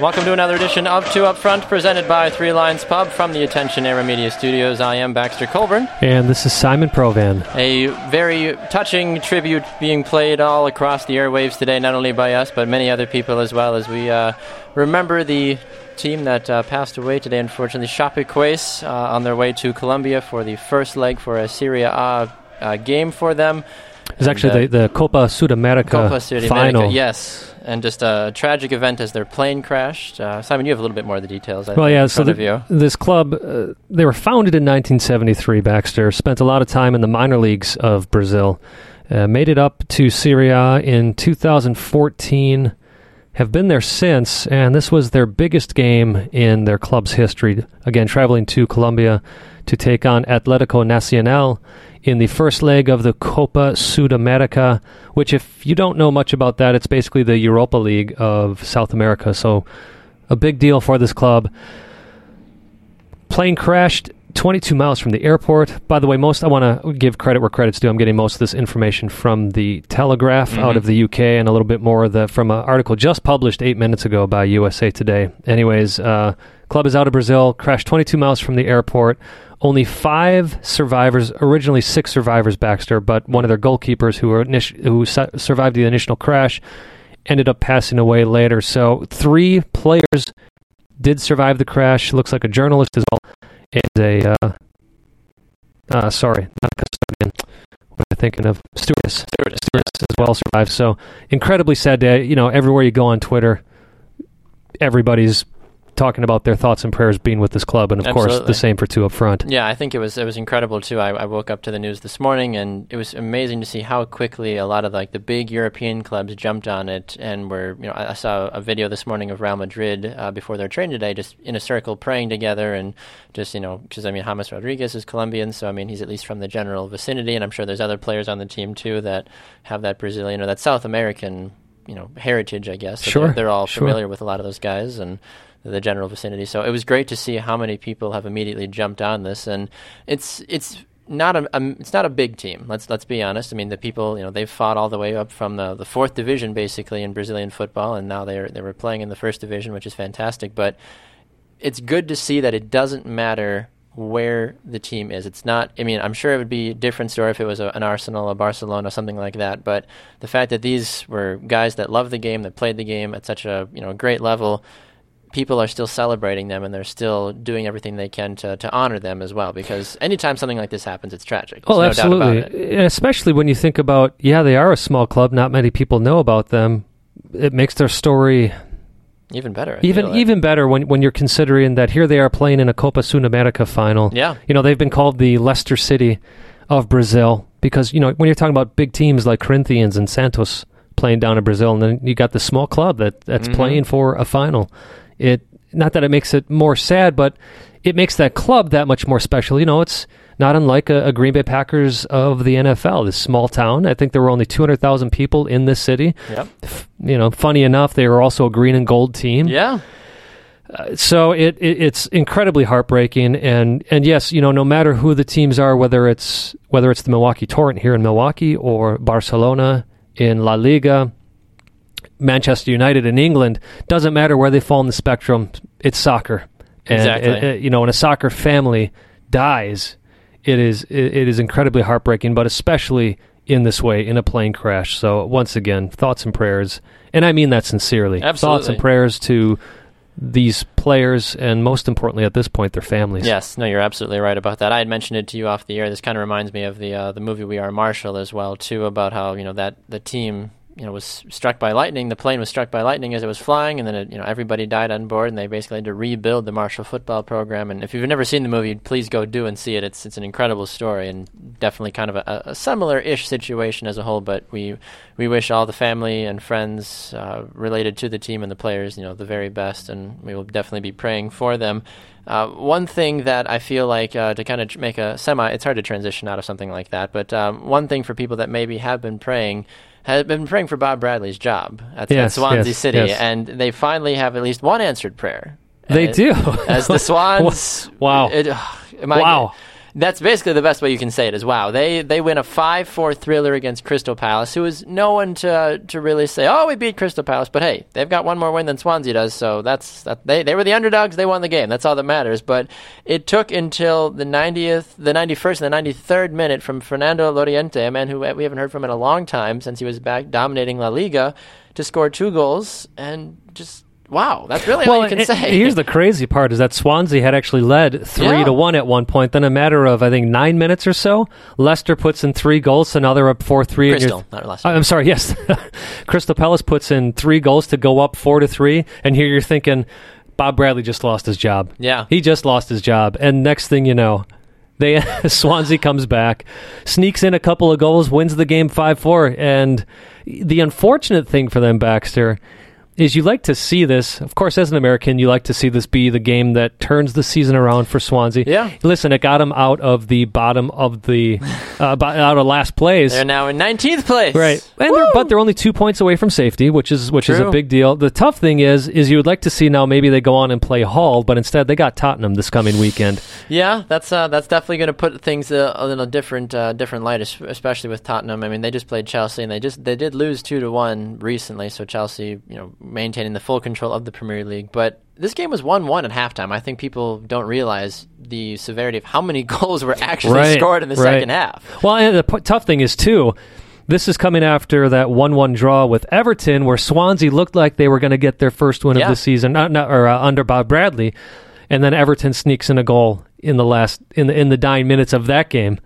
Welcome to another edition of Two Up Front, presented by Three Lions Pub from the Attention Era Media Studios. I am Baxter Colburn. And this is Simon Provan. A very touching tribute being played all across the airwaves today, not only by us, but many other people as well, as we uh, remember the team that uh, passed away today, unfortunately, Chapecoense, uh, on their way to Colombia for the first leg for a Serie A uh, game for them. It's actually the, the Copa Sudamerica Copa Sudamerica, final. yes. And just a tragic event as their plane crashed. Uh, Simon, you have a little bit more of the details. I Well, think, yeah. So the- this club, uh, they were founded in 1973. Baxter spent a lot of time in the minor leagues of Brazil. Uh, made it up to Serie A in 2014. Have been there since, and this was their biggest game in their club's history. Again, traveling to Colombia to take on Atletico Nacional in the first leg of the Copa Sudamerica, which, if you don't know much about that, it's basically the Europa League of South America. So, a big deal for this club. Plane crashed 22 miles from the airport. By the way, most I want to give credit where credit's due. I'm getting most of this information from the Telegraph out of the UK and a little bit more of the, from an article just published eight minutes ago by USA Today. Anyways, uh, club is out of Brazil, crashed 22 miles from the airport. Only five survivors, originally six survivors, Baxter, but one of their goalkeepers who, were who su- survived the initial crash ended up passing away later. So three players did survive the crash. Looks like a journalist as well, and a uh, uh, sorry, not a custodian. What am I thinking of? Stewardess. Stewardess, Stewardess as well survived. So incredibly sad day. You know, everywhere you go on Twitter, everybody's talking about their thoughts and prayers being with this club, and of course the same for two up front. Yeah, I think it was it was incredible too. I, I woke up to the news this morning, and it was amazing to see how quickly a lot of like the big European clubs jumped on it, and were you know I, I saw a video this morning of Real Madrid uh, before their train today, just in a circle praying together, and just you know because I mean James Rodriguez is Colombian, so I mean he's at least from the general vicinity, and I'm sure there's other players on the team too that have that Brazilian or that South American you know heritage, I guess. Sure, they're, they're all sure. familiar with a lot of those guys, and the general vicinity. So it was great to see how many people have immediately jumped on this, and it's it's not a um, it's not a big team. Let's let's be honest. I mean, the people you know they've fought all the way up from the, the fourth division basically in Brazilian football, and now they're they were playing in the first division, which is fantastic. But it's good to see that it doesn't matter where the team is. It's not. I mean, I'm sure it would be a different story if it was a, an Arsenal, a Barcelona, something like that. But the fact that these were guys that love the game, that played the game at such a you know great level, people are still celebrating them and they're still doing everything they can to, to honor them as well. Because anytime something like this happens, it's tragic. There's Oh, no absolutely. it. Especially when you think about, yeah, they are a small club. Not many people know about them. It makes their story Even better. I even even better when when you're considering that here they are playing in a Copa Sudamerica final. Yeah. You know, they've been called the Leicester City of Brazil because, you know, when you're talking about big teams like Corinthians and Santos playing down in Brazil and then you got the small club that that's Mhm. playing for a final. It not that it makes it more sad, but it makes that club that much more special. You know, it's not unlike a, a Green Bay Packers of the NFL, this small town. I think there were only 200,000 people in this city. Yep. You know, funny enough, they were also a green and gold team. Yeah. Uh, so it, it it's incredibly heartbreaking, and and yes, you know, no matter who the teams are, whether it's whether it's the Milwaukee Torrent here in Milwaukee or Barcelona in La Liga, Manchester United in England, doesn't matter where they fall in the spectrum. It's soccer, and Exactly. it- it- you know, when a soccer family dies, it is it, it is incredibly heartbreaking, but especially in this way in a plane crash. So once again, thoughts and prayers, and I mean that sincerely. Absolutely. Thoughts and prayers to these players, and most importantly, at this point, their families. Yes, no, you're absolutely right about that. I had mentioned it to you off the air. This kind of reminds me of the uh, the movie We Are Marshall as well, too, about how you know that the team you know was struck by lightning. The plane was struck by lightning as it was flying, and then it, you know everybody died on board, and they basically had to rebuild the Marshall football program. And if you've never seen the movie, please go do and see it. It's it's an incredible story, and definitely kind of a, a similar-ish situation as a whole. But we we wish all the family and friends uh, related to the team and the players, you know, the very best, and we will definitely be praying for them. Uh, one thing that I feel like uh, to kind of make a semi, it's hard to transition out of something like that, but um, one thing for people that maybe have been praying, have been praying for Bob Bradley's job at, at Swansea yes, City, yes. and they finally have at least one answered prayer. They do. as the Swans. Wow. It, am I- Wow. That's basically the best way you can say it. Is wow. They they win a five four thriller against Crystal Palace, who is no one to to really say, oh, we beat Crystal Palace. But hey, they've got one more win than Swansea does, so that's that. They they were the underdogs. They won the game. That's all that matters. But it took until the 90th, the 91st, and the 93rd minute from Fernando Llorente, a man who we haven't heard from in a long time since he was back dominating La Liga, to score two goals and just. Wow, that's really all you can it- say. here's the crazy part: is that Swansea had actually led three Yeah. to one at one point. Then a matter of I think nine minutes or so, Leicester puts in three goals, so now they're up four three. Crystal, not Leicester. Uh, I'm sorry. Yes, Crystal Palace puts in three goals to go up four to three, and here you're thinking, Bob Bradley just lost his job. Yeah. he just lost his job, and next thing you know. They Swansea comes back, sneaks in a couple of goals, wins the game five four, and the unfortunate thing for them, Baxter, is you like to see this. Of course, as an American, you like to see this be the game that turns the season around for Swansea. Yeah. Listen, it got them out of the bottom of the uh, out of last place. They're now in 19th place. Right, and they're, but they're only two points away from safety, which is which is a big deal. The tough thing is, is you would like to see now maybe they go on and play Hull, but instead they got Tottenham this coming weekend. Yeah, that's uh, that's definitely going to put things uh, a little different uh, different light, especially with Tottenham. I mean, they just played Chelsea, and they just they did lose two to one recently. So Chelsea, you know, maintaining the full control of the Premier League, but. This game was 1 1 at halftime. I think people don't realize the severity of how many goals were actually Right, scored in the right. second half. Well, and the p- tough thing is too. This is coming after that one-one draw with Everton, where Swansea looked like they were going to get their first win Yeah. of the season, not, not, or uh, under Bob Bradley, and then Everton sneaks in a goal in the last in the in the dying minutes of that game.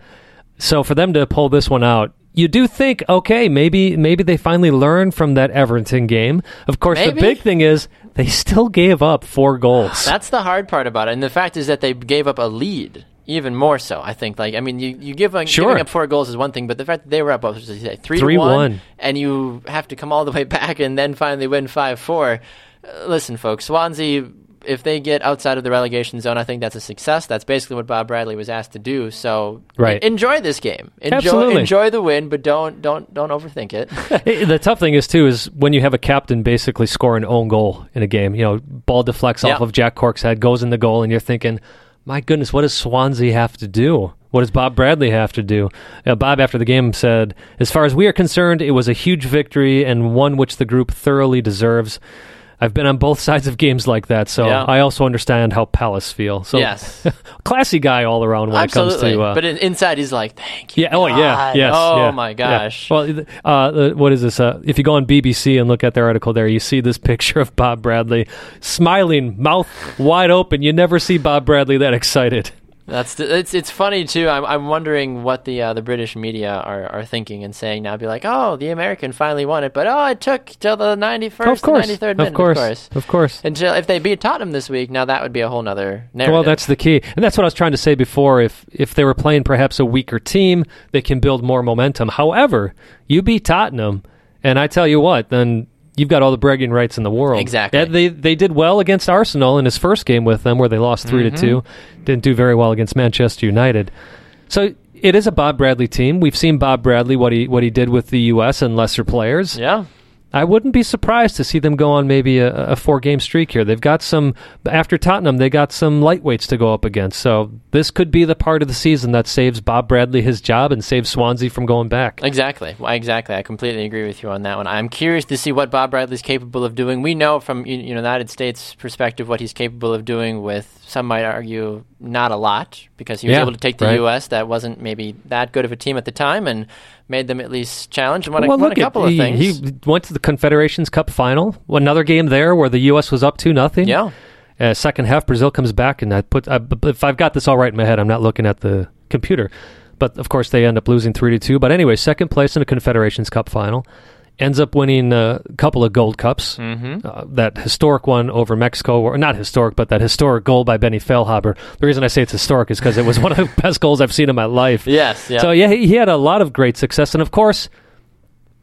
So for them to pull this one out, you do think, okay, maybe maybe they finally learned from that Everton game. Of course, the big thing is they still gave up four goals. That's the hard part about it. And the fact is that they gave up a lead. Even more so, I think. Like, I mean, you, you give like, Sure. giving up four goals is one thing, but the fact that they were up, what was say, three, to 3-1. one, and you have to come all the way back and then finally win five four. Uh, listen, folks, Swansea, if they get outside of the relegation zone, I think that's a success. That's basically what Bob Bradley was asked to do. So, Right. enjoy this game. Enjoy, Absolutely. enjoy the win, but don't don't don't overthink it. Eh, the tough thing is too is when you have a captain basically score an own goal in a game. You know, ball deflects Yeah. off of Jack Cork's head, goes in the goal, and you're thinking, "My goodness, what does Swansea have to do? What does Bob Bradley have to do?" Uh, Bob, after the game, said, "As far as we are concerned, it was a huge victory and one which the group thoroughly deserves." I've been on both sides of games like that, so Yeah. I also understand how Palace feel. So, Yes. classy guy all around when Absolutely. it comes to. Uh, but in, inside, he's like, thank you. yeah. Oh, yeah. Yes. Oh, yeah, my yeah. gosh. Well, uh, what is this? Uh, if you go on BBC and look at their article there, you see this picture of Bob Bradley smiling, mouth wide open. You never see Bob Bradley that excited. That's the, it's it's funny too. I'm I'm wondering what the uh, the British media are, are thinking and saying now. Be like, oh, the American finally won it, but oh, it took till the 91st, of course, the 93rd minute, of course, of course. of course. Until if they beat Tottenham this week, now that would be a whole nother narrative. Well, that's the key, and that's what I was trying to say before. If if they were playing perhaps a weaker team, they can build more momentum. However, you beat Tottenham, and I tell you what, then you've got all the bragging rights in the world. Exactly. And they they did well against Arsenal in his first game with them, where they lost 3 Mm-hmm. to two. Didn't do very well against Manchester United. So it is a Bob Bradley team. We've seen Bob Bradley what he what he did with the U.S. and lesser players. yeah. I wouldn't be surprised to see them go on maybe a, a four game streak here. They've got some, after Tottenham, they got some lightweights to go up against. So this could be the part of the season that saves Bob Bradley his job and saves Swansea from going back. Exactly. Exactly. I completely agree with you on that one. I'm curious to see what Bob Bradley's capable of doing. We know from you know, United States perspective what he's capable of doing with, some might argue, not a lot because he was Yeah, able to take the right. U.S. that wasn't maybe that good of a team at the time and made them at least challenge and won, a, well, won look a couple at, of he, things. he went to the Confederations Cup final. Another game there where the U.S. was up two nothing. yeah. Uh, second half, Brazil comes back, and I put. I, if I've got this all right in my head, I'm not looking at the computer. But of course, they end up losing three to two. But anyway, second place in a Confederations Cup final, ends up winning a couple of gold cups. Mm-hmm. Uh, that historic one over Mexico, or not historic, but that historic goal by Benny Feilhaber. The reason I say it's historic is because it was one of the best goals I've seen in my life. Yes. Yeah. So yeah, he, he had a lot of great success, and of course,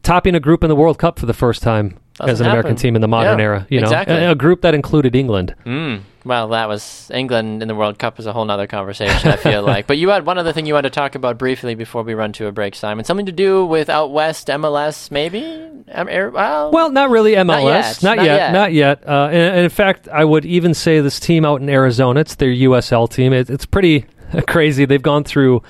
topping a group in the World Cup for the first time Doesn't as an American team in the modern Yeah, era. You know, exactly. a, a group that included England. Mm. Well, that was England in the World Cup is a whole other conversation. I feel like, but you had one other thing you wanted to talk about briefly before we run to a break, Simon. Something to do with out west MLS, maybe. Er, well, Well, not really MLS. yet, Not not yet. yet. Not yet. Uh, and, and in fact, I would even say this team out in Arizona, it's their USL team. It, it's pretty crazy. They've gone through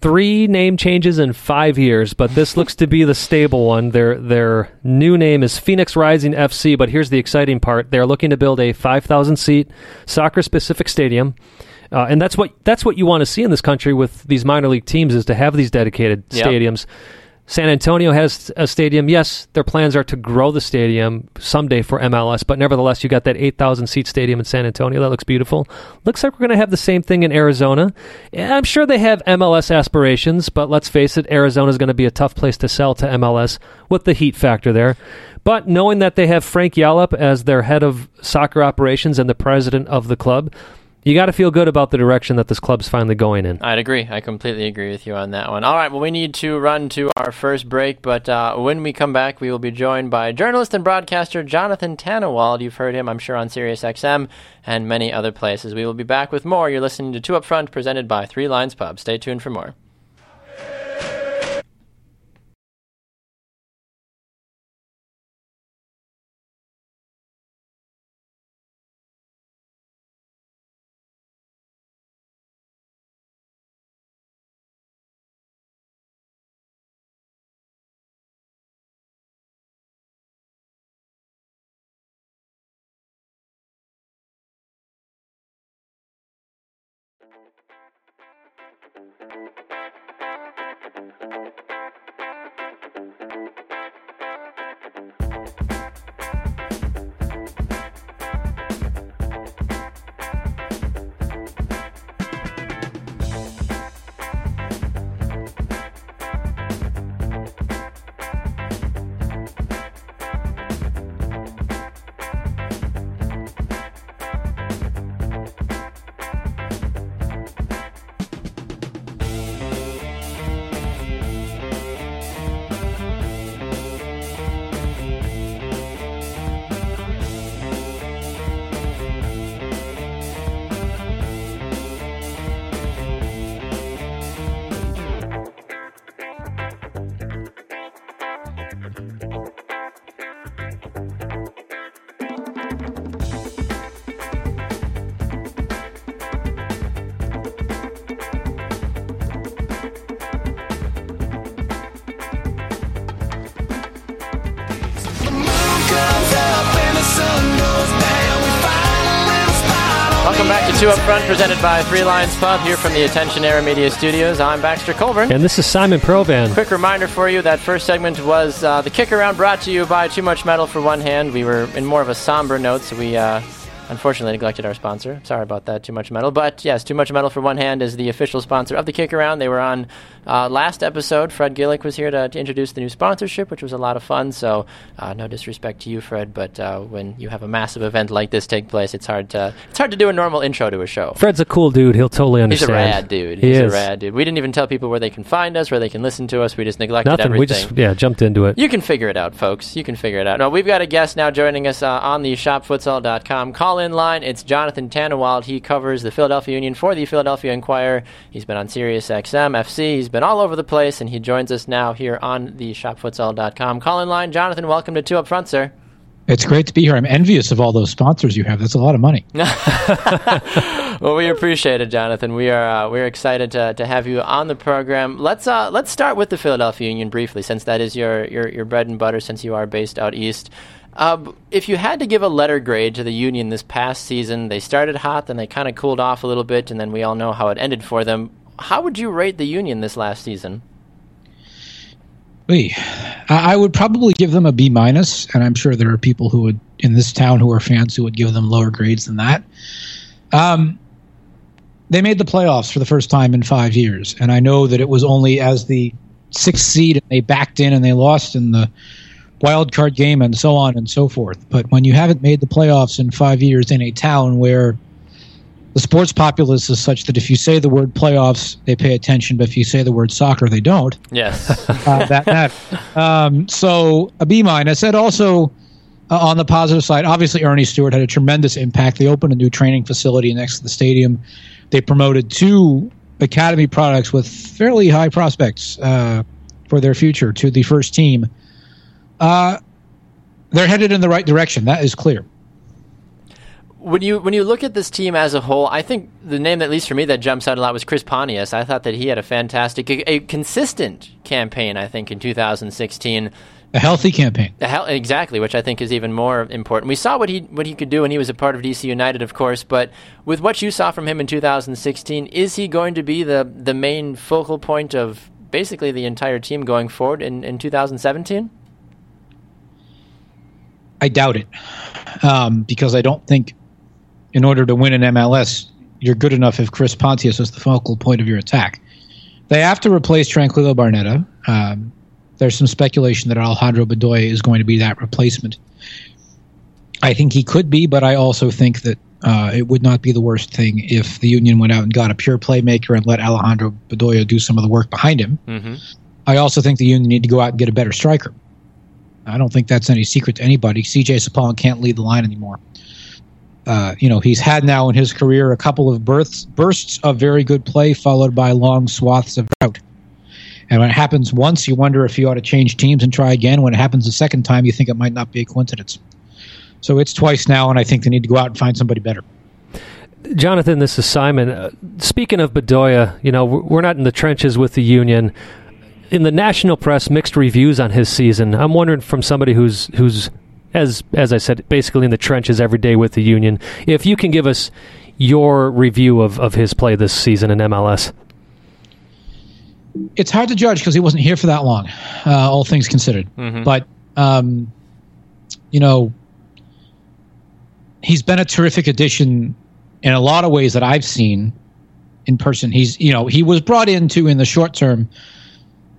three name changes in five years, but this looks to be the stable one. Their their new name is Phoenix Rising FC. But here's the exciting part: they're looking to build a 5,000 seat soccer specific stadium. Uh, and that's what that's what you want to see in this country with these minor league teams is to have these dedicated Yep. stadiums. San Antonio has a stadium. Yes, their plans are to grow the stadium someday for MLS, but nevertheless, you got that 8,000 seat stadium in San Antonio. That looks beautiful. Looks like we're going to have the same thing in Arizona. I'm sure they have MLS aspirations, but let's face it, Arizona is going to be a tough place to sell to MLS with the heat factor there. But knowing that they have Frank Yallop as their head of soccer operations and the president of the club, you got to feel good about the direction that this club's finally going in. I'd agree. I completely agree with you on that one. All right, well, we need to run to our first break, but uh, when we come back, we will be joined by journalist and broadcaster Jonathan Tannenwald. You've heard him, I'm sure, on SiriusXM and many other places. We will be back with more. You're listening to Two Up Front, presented by Three Lions Pub. Stay tuned for more. Two Up Front, presented by Three Lions Pub, here from the Attention Era Media Studios. I'm Baxter Colburn. And this is Simon Provan. Quick reminder for you that first segment was uh, the kick around brought to you by Too Much Metal for One Hand. We were in more of a somber note, so we uh, unfortunately neglected our sponsor. Sorry about that, Too Much Metal. But yes, Too Much Metal for One Hand is the official sponsor of the kick around. They were on uh, last episode. Fred Gillick was here to, to introduce the new sponsorship, which was a lot of fun. So uh, no disrespect to you, Fred, but uh, when you have a massive event like this take place, it's hard to it's hard to do a normal intro to a show. Fred's a cool dude. He'll totally understand. He's a rad dude. He He's is. a rad dude. We didn't even tell people where they can find us, where they can listen to us. We just neglected Nothing. everything. We just yeah jumped into it. You can figure it out, folks. You can figure it out. No, we've got a guest now joining us uh, on the shopfutsal.com call call in line. It's Jonathan Tannenwald. He covers the Philadelphia Union for the Philadelphia Inquirer. He's been on Sirius XM, FC. He's been all over the place, and he joins us now here on the shopfutsal.com call in line. Jonathan, welcome to Two Up Front, sir. It's great to be here. I'm envious of all those sponsors you have. That's a lot of money. well, we appreciate it, Jonathan. We are uh, we're excited to, to have you on the program. Let's uh, let's start with the Philadelphia Union briefly, since that is your your, your bread and butter. Since you are based out east, uh, if you had to give a letter grade to the Union this past season, they started hot, then they kind of cooled off a little bit, and then we all know how it ended for them. How would you rate the Union this last season? I would probably give them a B minus, and I'm sure there are people who would in this town who are fans who would give them lower grades than that. Um, they made the playoffs for the first time in five years, and I know that it was only as the sixth seed and they backed in and they lost in the wild card game and so on and so forth. But when you haven't made the playoffs in five years in a town where the sports populace is such that if you say the word playoffs, they pay attention, but if you say the word soccer, they don't. Yes. uh, that, that. Um, so a B minus. And also uh, on the positive side, obviously Ernie Stewart had a tremendous impact. They opened a new training facility next to the stadium. They promoted two academy products with fairly high prospects uh, for their future to the first team. Uh, they're headed in the right direction. That is clear when you when you look at this team as a whole, I think the name, at least for me, that jumps out a lot was Chris Pontius. I thought that he had a fantastic, a, a consistent campaign. I think in 2016, a healthy campaign, a hel- exactly, which I think is even more important. We saw what he what he could do when he was a part of DC United, of course. But with what you saw from him in 2016, is he going to be the the main focal point of basically the entire team going forward in, in 2017? I doubt it, um, because I don't think in order to win an MLS, you're good enough if Chris Pontius is the focal point of your attack. They have to replace Tranquillo Barnetta. Um, there's some speculation that Alejandro Bedoya is going to be that replacement. I think he could be, but I also think that uh, it would not be the worst thing if the Union went out and got a pure playmaker and let Alejandro Bedoya do some of the work behind him. Mm-hmm. I also think the Union need to go out and get a better striker. I don't think that's any secret to anybody. CJ Sapong can't lead the line anymore. Uh, you know, he's had now in his career a couple of bursts, bursts of very good play, followed by long swaths of drought. And when it happens once, you wonder if you ought to change teams and try again. When it happens a second time, you think it might not be a coincidence. So it's twice now, and I think they need to go out and find somebody better. Jonathan, this is Simon. Uh, speaking of Bedoya, you know, we're not in the trenches with the union. In the national press, mixed reviews on his season. I'm wondering from somebody who's who's as as I said, basically in the trenches every day with the Union. If you can give us your review of, of his play this season in MLS. It's hard to judge because he wasn't here for that long, uh, all things considered. Mm-hmm. But um, you know, he's been a terrific addition in a lot of ways that I've seen in person. He's you know he was brought in to in the short term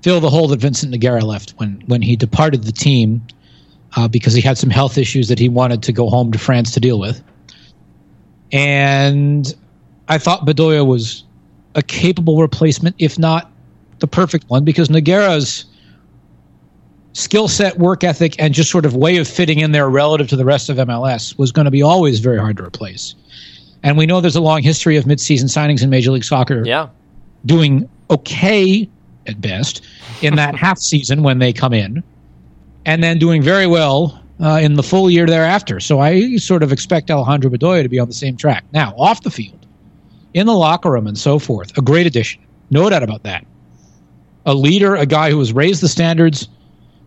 fill the hole that Vincent Nogueira left when when he departed the team uh, because he had some health issues that he wanted to go home to France to deal with. And I thought Bedoya was a capable replacement, if not the perfect one, because Nogueira's skill set, work ethic, and just sort of way of fitting in there relative to the rest of MLS was going to be always very hard to replace. And we know there's a long history of midseason signings in Major League Soccer yeah. doing okay at best in that half season when they come in and then doing very well uh, in the full year thereafter. So I sort of expect Alejandro Bedoya to be on the same track. Now, off the field, in the locker room, and so forth, a great addition. No doubt about that. A leader, a guy who has raised the standards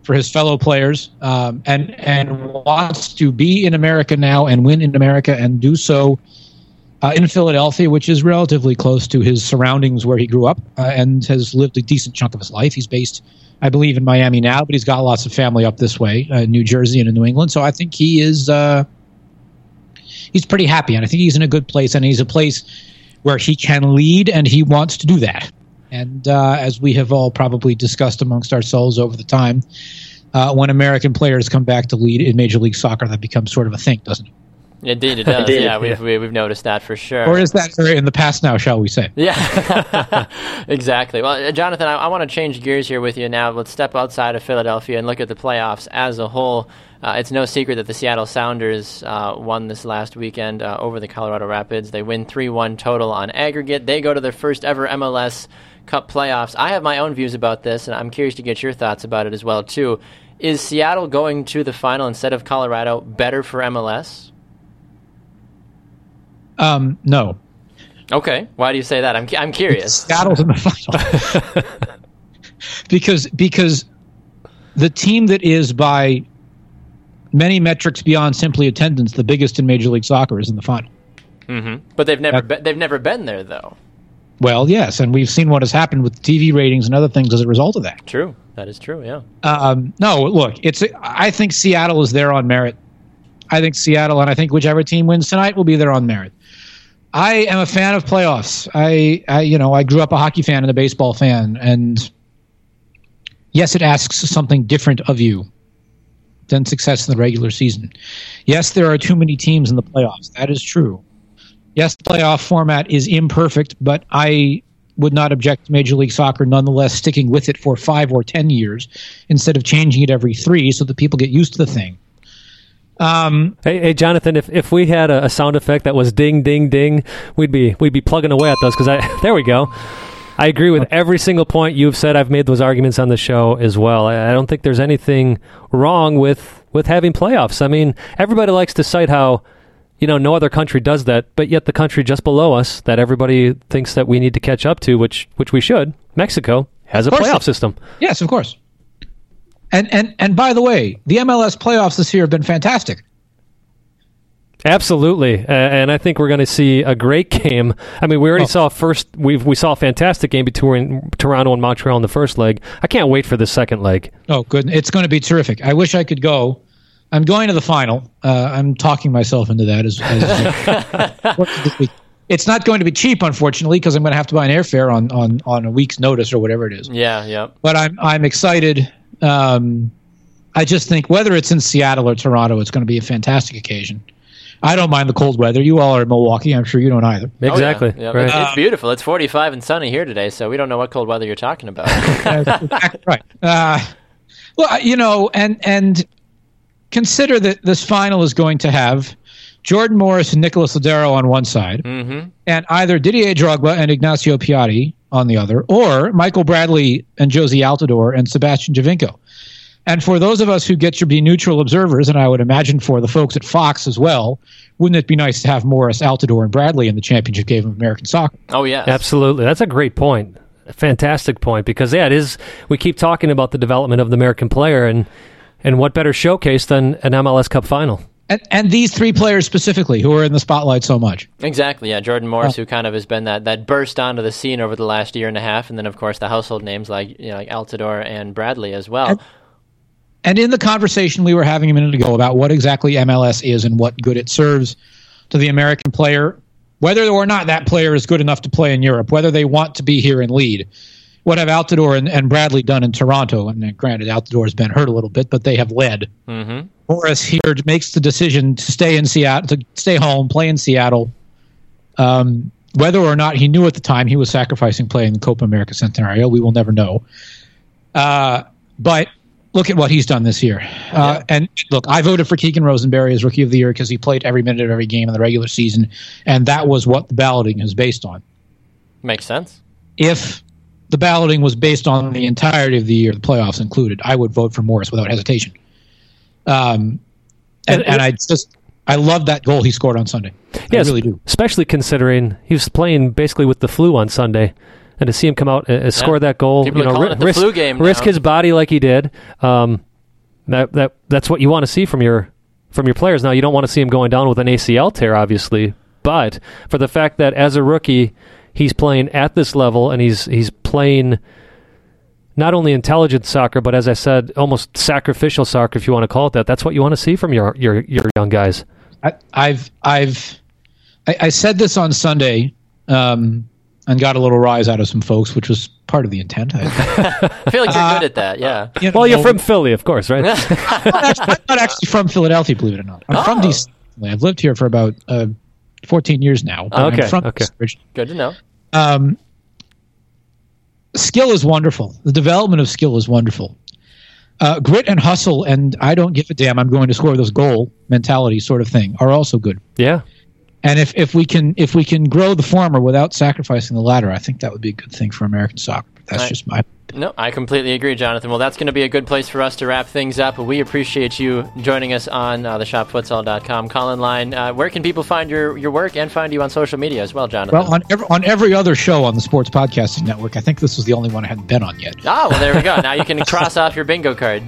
for his fellow players um, and and wants to be in America now and win in America and do so uh, in Philadelphia, which is relatively close to his surroundings where he grew up uh, and has lived a decent chunk of his life. He's based I believe, in Miami now, but he's got lots of family up this way, uh, New Jersey and in New England. So I think he is uh, he's pretty happy, and I think he's in a good place, and he's a place where he can lead, and he wants to do that. And uh, as we have all probably discussed amongst ourselves over the time, uh, when American players come back to lead in Major League Soccer, that becomes sort of a thing, doesn't it? Indeed, it does. yeah, we've we, have we have noticed that for sure. Or is that in the past now? Shall we say? Yeah, exactly. Well, uh, Jonathan, I, I want to change gears here with you now. Let's step outside of Philadelphia and look at the playoffs as a whole. Uh, it's no secret that the Seattle Sounders uh, won this last weekend uh, over the Colorado Rapids. They win 3 1 total on aggregate. They go to their first ever MLS Cup playoffs. I have my own views about this, and I'm curious to get your thoughts about it as well, too. Is Seattle going to the final instead of Colorado better for MLS? Um, no. Okay. Why do you say that? I'm I'm curious. Seattle's in the final because because the team that is by many metrics beyond simply attendance the biggest in Major League Soccer is in the final. Mm-hmm. But they've never be, they've never been there though. Well, yes, and we've seen what has happened with TV ratings and other things as a result of that. True, that is true. Yeah. Um, no, look, it's. I think Seattle is there on merit. I think Seattle, and I think whichever team wins tonight will be there on merit. I am a fan of playoffs. I, I, you know, I grew up a hockey fan and a baseball fan, and yes, it asks something different of you than success in the regular season. Yes, there are too many teams in the playoffs. That is true. Yes, the playoff format is imperfect, but I would not object to Major League Soccer nonetheless sticking with it for five or ten years instead of changing it every three so that people get used to the thing. Um, hey, hey, Jonathan, if, if we had a, a, sound effect that was ding, ding, ding, we'd be we'd be plugging away at those because I there we go. I agree with every single point you've said. I've made those arguments on the show as well. I, I don't think there's anything wrong with with having playoffs. I mean, everybody likes to cite how you know no other country does that, but yet the country just below us that everybody thinks that we need to catch up to, which which we should, Mexico has a playoff system. Yes, of course. And and and by the way, the MLS playoffs this year have been fantastic. Absolutely, uh, and I think we're going to see a great game. I mean, we already oh. saw first. We we saw a fantastic game between Toronto and Montreal in the first leg. I can't wait for the second leg. Oh, good! It's going to be terrific. I wish I could go. I'm going to the final. Uh, I'm talking myself into that as. as it's not going to be cheap, unfortunately, because I'm going to have to buy an airfare on, on, on a week's notice or whatever it is. Yeah, yeah. But I'm I'm excited. Um, I just think whether it's in Seattle or Toronto, it's going to be a fantastic occasion. I don't mind the cold weather. You all are in Milwaukee. I'm sure you don't either. Exactly. Oh, yeah. Right. It's beautiful. It's 45 and sunny here today, so we don't know what cold weather you're talking about. right. Uh, well, you know, and and consider that this final is going to have Jordan Morris and Nicholas Lodeiro on one side, mm-hmm. and either Didier Drogba and Ignacio Piatti on the other, or Michael Bradley and Jozy Altidore and Sebastian Giovinco. And for those of us who get to be neutral observers, and I would imagine for the folks at Fox as well, wouldn't it be nice to have Morris, Altidore, and Bradley in the championship game of American soccer? Oh, yeah. Absolutely. That's a great point. A fantastic point because, yeah, it is. We keep talking about the development of the American player, and, and what better showcase than an MLS Cup final? And, and, these three players specifically who are in the spotlight so much. Exactly, yeah. Jordan Morris, oh. who kind of has been that, that burst onto the scene over the last year and a half, and then of course the household names like you know like Altidore and Bradley as well. And, and in the conversation we were having a minute ago about what exactly MLS is and what good it serves to the American player, whether or not that player is good enough to play in Europe, whether they want to be here and lead. What have Altidore and, and Bradley done in Toronto? And granted, Altidore has been hurt a little bit, but they have led. Mm-hmm. Morris here makes the decision to stay in Seattle, to stay home, play in Seattle. Um, whether or not he knew at the time he was sacrificing playing the Copa America Centenario, we will never know. Uh, but look at what he's done this year. Uh, yeah. And look, I voted for Keegan Rosenberry as Rookie of the Year because he played every minute of every game in the regular season, and that was what the balloting is based on. Makes sense. If the balloting was based on the entirety of the year, the playoffs included, I would vote for Morris without hesitation. Um, and, and I just I love that goal he scored on Sunday. Yes, I really do. Especially considering he was playing basically with the flu on Sunday and to see him come out and, and score that goal, People you know, ri- risk, risk his body like he did. Um, that that that's what you want to see from your from your players. Now you don't want to see him going down with an ACL tear, obviously, but for the fact that as a rookie he's playing at this level and he's he's playing not only intelligent soccer, but as I said, almost sacrificial soccer, if you want to call it that. That's what you want to see from your your your young guys. I, have I've I, I, said this on Sunday. Um, and got a little rise out of some folks, which was part of the intent. I, I feel like you're uh, good at that. Yeah. You know, well, you're from Philly, of course, right? I'm, not actually, I'm, not actually, from Philadelphia, believe it or not. I'm oh. from DC. I've lived here for about uh, 14 years now. but I'm Okay, from okay. Good to know. Um, skill is wonderful. The development of skill is wonderful. Uh, grit and hustle, and I don't give a damn. I'm going to score this goal mentality sort of thing are also good. Yeah. And if, if we can if we can grow the former without sacrificing the latter, I think that would be a good thing for American soccer. But that's Right. just my No, I completely agree, Jonathan. Well, that's going to be a good place for us to wrap things up. We appreciate you joining us on uh, the shopfutsal.com call in line. Uh, where can people find your, your work and find you on social media as well, Jonathan? well on every on every other show on the Sports Podcasting Network. I think this was the only one I hadn't been on yet. Ah, well, there we go. Now you can cross off your bingo card.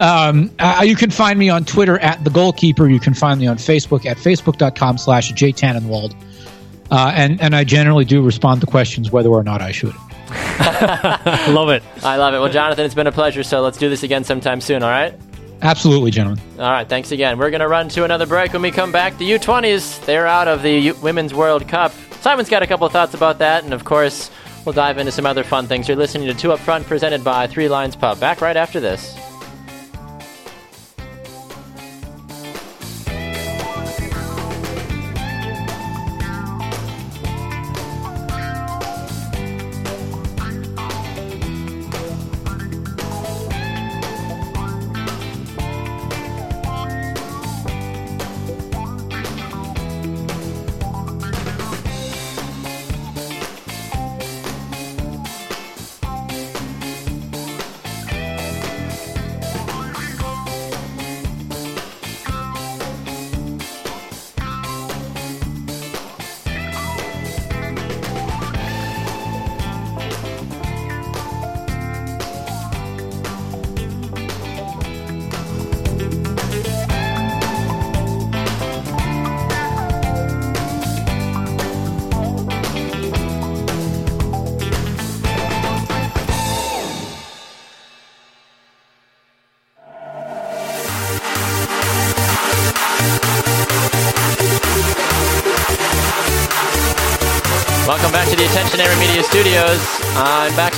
Um, uh, you can find me on Twitter at the goalkeeper. You can find me on Facebook at facebook.com slash jtannenwald. Uh, and, and I generally do respond to questions whether or not I should. Love it. I love it. Well, Jonathan, it's been a pleasure. So let's do this again sometime soon, all right? Absolutely, gentlemen. All right, thanks again. We're going to run to another break when we come back. The U20s, they're out of the U- Women's World Cup. Simon's got a couple of thoughts about that, and of course, we'll dive into some other fun things. You're listening to Two Up Front, presented by Three Lions Pub. Back right after this.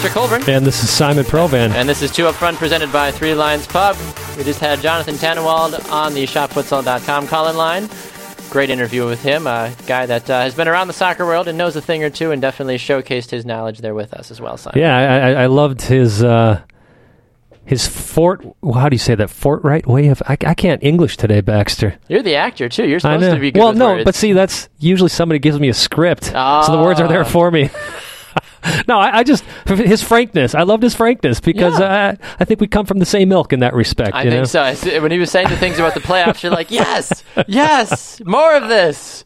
I'm Colburn. And this is Simon Provan. And this is Two Up Front presented by Three Lions Pub. We just had Jonathan Tannenwald on the shopfutsal.com call in line. Great interview with him, a guy that uh, has been around the soccer world and knows a thing or two and definitely showcased his knowledge there with us as well, Simon. Yeah, I, I, I loved his uh, his fort. How do you say that? Fortright way of. I, I can't English today, Baxter. You're the actor, too. You're supposed to be good well, with no, words. but see, that's usually somebody gives me a script, so the words are there Ah. for me. no, I, I just his frankness. I loved his frankness because Yeah. uh, I think we come from the same milk in that respect. I you think know? so. I When he was saying the things about the playoffs, you're like, yes, yes, more of this.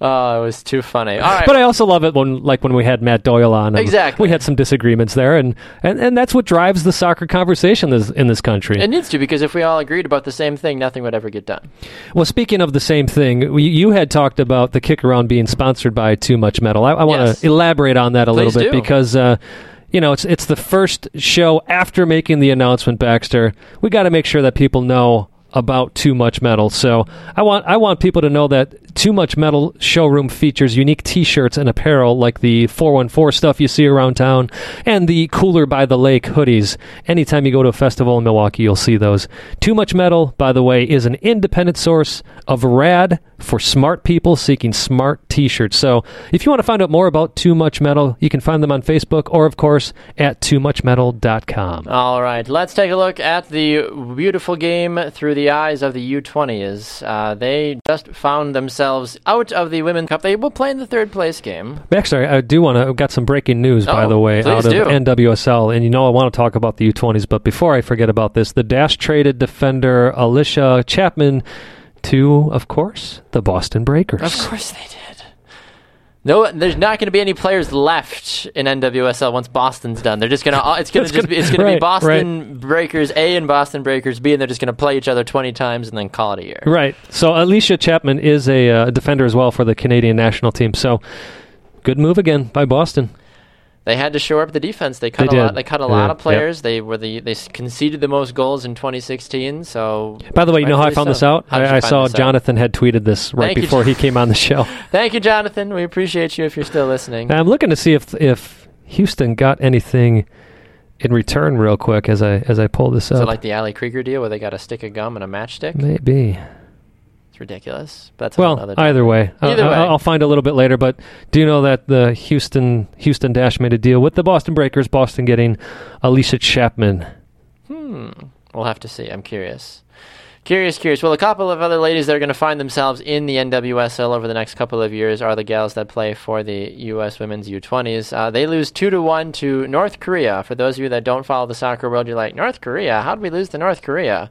Oh, it was too funny. All right. But I also love it when, like, when we had Matt Doyle on. Exactly. We had some disagreements there, and, and, and that's what drives the soccer conversation this, in this country. it needs to because if we all agreed about the same thing, nothing would ever get done. Well, speaking of the same thing, we, you had talked about the kick around being sponsored by Too Much Metal. I, I want to Yes. elaborate on that a Please little bit do. because. Uh, you know, it's it's the first show after making the announcement, Baxter. We got to make sure that people know about Too Much Metal. So I want I want people to know that Too Much Metal showroom features unique T-shirts and apparel like the 414 stuff you see around town and the Cooler by the Lake hoodies. Anytime you go to a festival in Milwaukee, you'll see those. Too Much Metal, by the way, is an independent source of rad for smart people seeking smart T-shirts. So if you want to find out more about Too Much Metal, you can find them on Facebook or, of course, at TooMuchMetal.com. All right, let's take a look at the beautiful game through the eyes of the U20s. Uh, they just found themselves out of the Women's Cup. They will play in the third place game. Actually, I do want to. I've got some breaking news, by Oh, the way, out of do. NWSL. And you know, I want to talk about the U20s, but before I forget about this, the Dash traded defender Allysha Chapman to, of course, the Boston Breakers. Of course they did. No, there's not going to be any players left in NWSL once Boston's done. They're just going to. It's going to just be. It's going to be right, Boston Breakers A and Boston Breakers B, and they're just going to play each other 20 times and then call it a year. Right. So Allysha Chapman is a uh, defender as well for the Canadian national team. So good move again by Boston. They had to shore up the defense. They cut They a lot. They cut a They lot did. of players. They were the. They conceded the most goals in 2016. So. By the way, you know how I found this out? Did you I, I saw this out? Jonathan had tweeted this right Thank you, before he came on the show. Thank you, Jonathan. We appreciate you if you're still listening. I'm looking to see if if Houston got anything in return real quick as I as I pull this Is up. it like the Ali Krieger deal where they got a stick of gum and a matchstick? Maybe. It's ridiculous. But that's Well, another either way, Either Uh, way. I'll find a little bit later. But do you know that the Houston Houston Dash made a deal with the Boston Breakers? Boston getting Allysha Chapman. Hmm. We'll have to see. I'm curious. Curious, curious. Well, a couple of other ladies that are going to find themselves in the NWSL over the next couple of years are the gals that play for the U.S. Women's U20s. Uh, they lose two to one to North Korea. For those of you that don't follow the soccer world, you're like, North Korea? How did we lose to North Korea?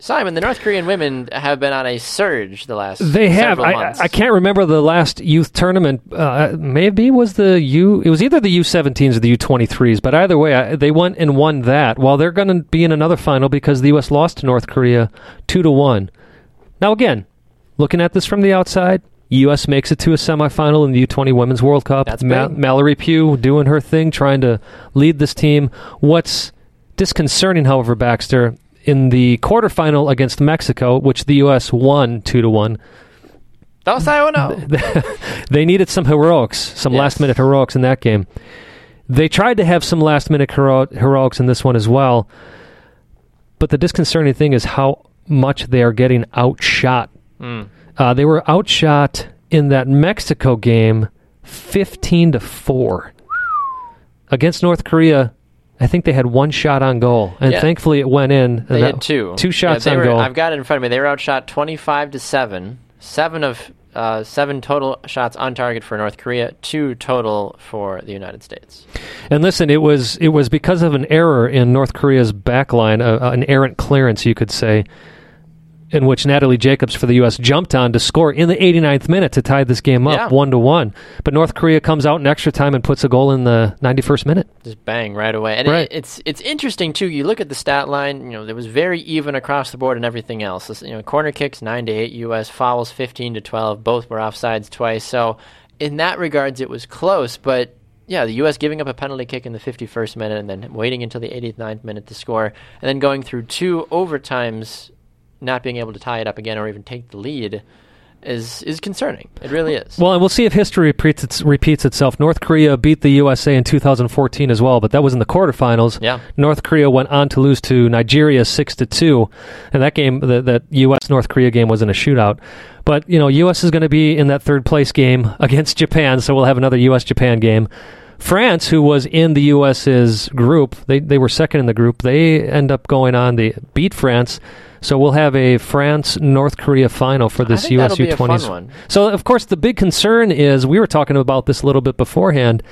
Simon, the North Korean women have been on a surge the last They have. several I, months. I can't remember the last youth tournament. Uh, maybe was the U. It was either the U17s or the U23s. But either way, I, they went and won that. While they're going to be in another final because the U.S. lost to North Korea two to one. Now again, looking at this from the outside, U.S. makes it to a semifinal in the U20 Women's World Cup. That's big. Mallory Pugh doing her thing, trying to lead this team. What's disconcerting, however, Baxter, in the quarterfinal against Mexico, which the U.S. won two to one, Don't say oh no. they needed some heroics, some Yes. last minute heroics in that game. They tried to have some last minute hero- heroics in this one as well. But the disconcerting thing is how much they are getting outshot. Mm. Uh, they were outshot in that Mexico game 15 to 4. Against North Korea, I think they had one shot on goal. And Yeah. thankfully it went in. They had two. Two shots yeah, on were, goal. I've got it in front of me. They were outshot 25 to 7. Seven of uh, seven total shots on target for North Korea, two total for the United States. And listen, it was it was because of an error in North Korea's backline, uh, an errant clearance, you could say, in which Natalie Jacobs for the U.S. jumped on to score in the 89th minute to tie this game up one to one. But North Korea comes out in extra time and puts a goal in the 91st minute. Just bang right away. And Right. it, it's it's interesting too. You look at the stat line. You know, it was very even across the board and everything else. This- You know, corner kicks nine to eight U.S. Fouls fifteen to twelve. Both were offsides twice. So in that regards, it was close. But yeah, the U.S. giving up a penalty kick in the 51st minute and then waiting until the 89th minute to score, and then going through two overtimes, not being able to tie it up again or even take the lead, is is concerning. It really is. Well, and we'll see if history repeats, its, repeats itself. North Korea beat the USA in 2014 as well, but that was in the quarterfinals. Yeah. North Korea went on to lose to Nigeria six to two, and that game, the, that U.S. North Korea game, was in a shootout. But you know, U.S. is going to be in that third place game against Japan, so we'll have another U.S. Japan game. France, who was in the U.S.'s group, they they were second in the group. They end up going on. They beat France. So we'll have a France North Korea final for this US that'll be a fun U20s. So of course the big concern is we were talking about this a little bit beforehand.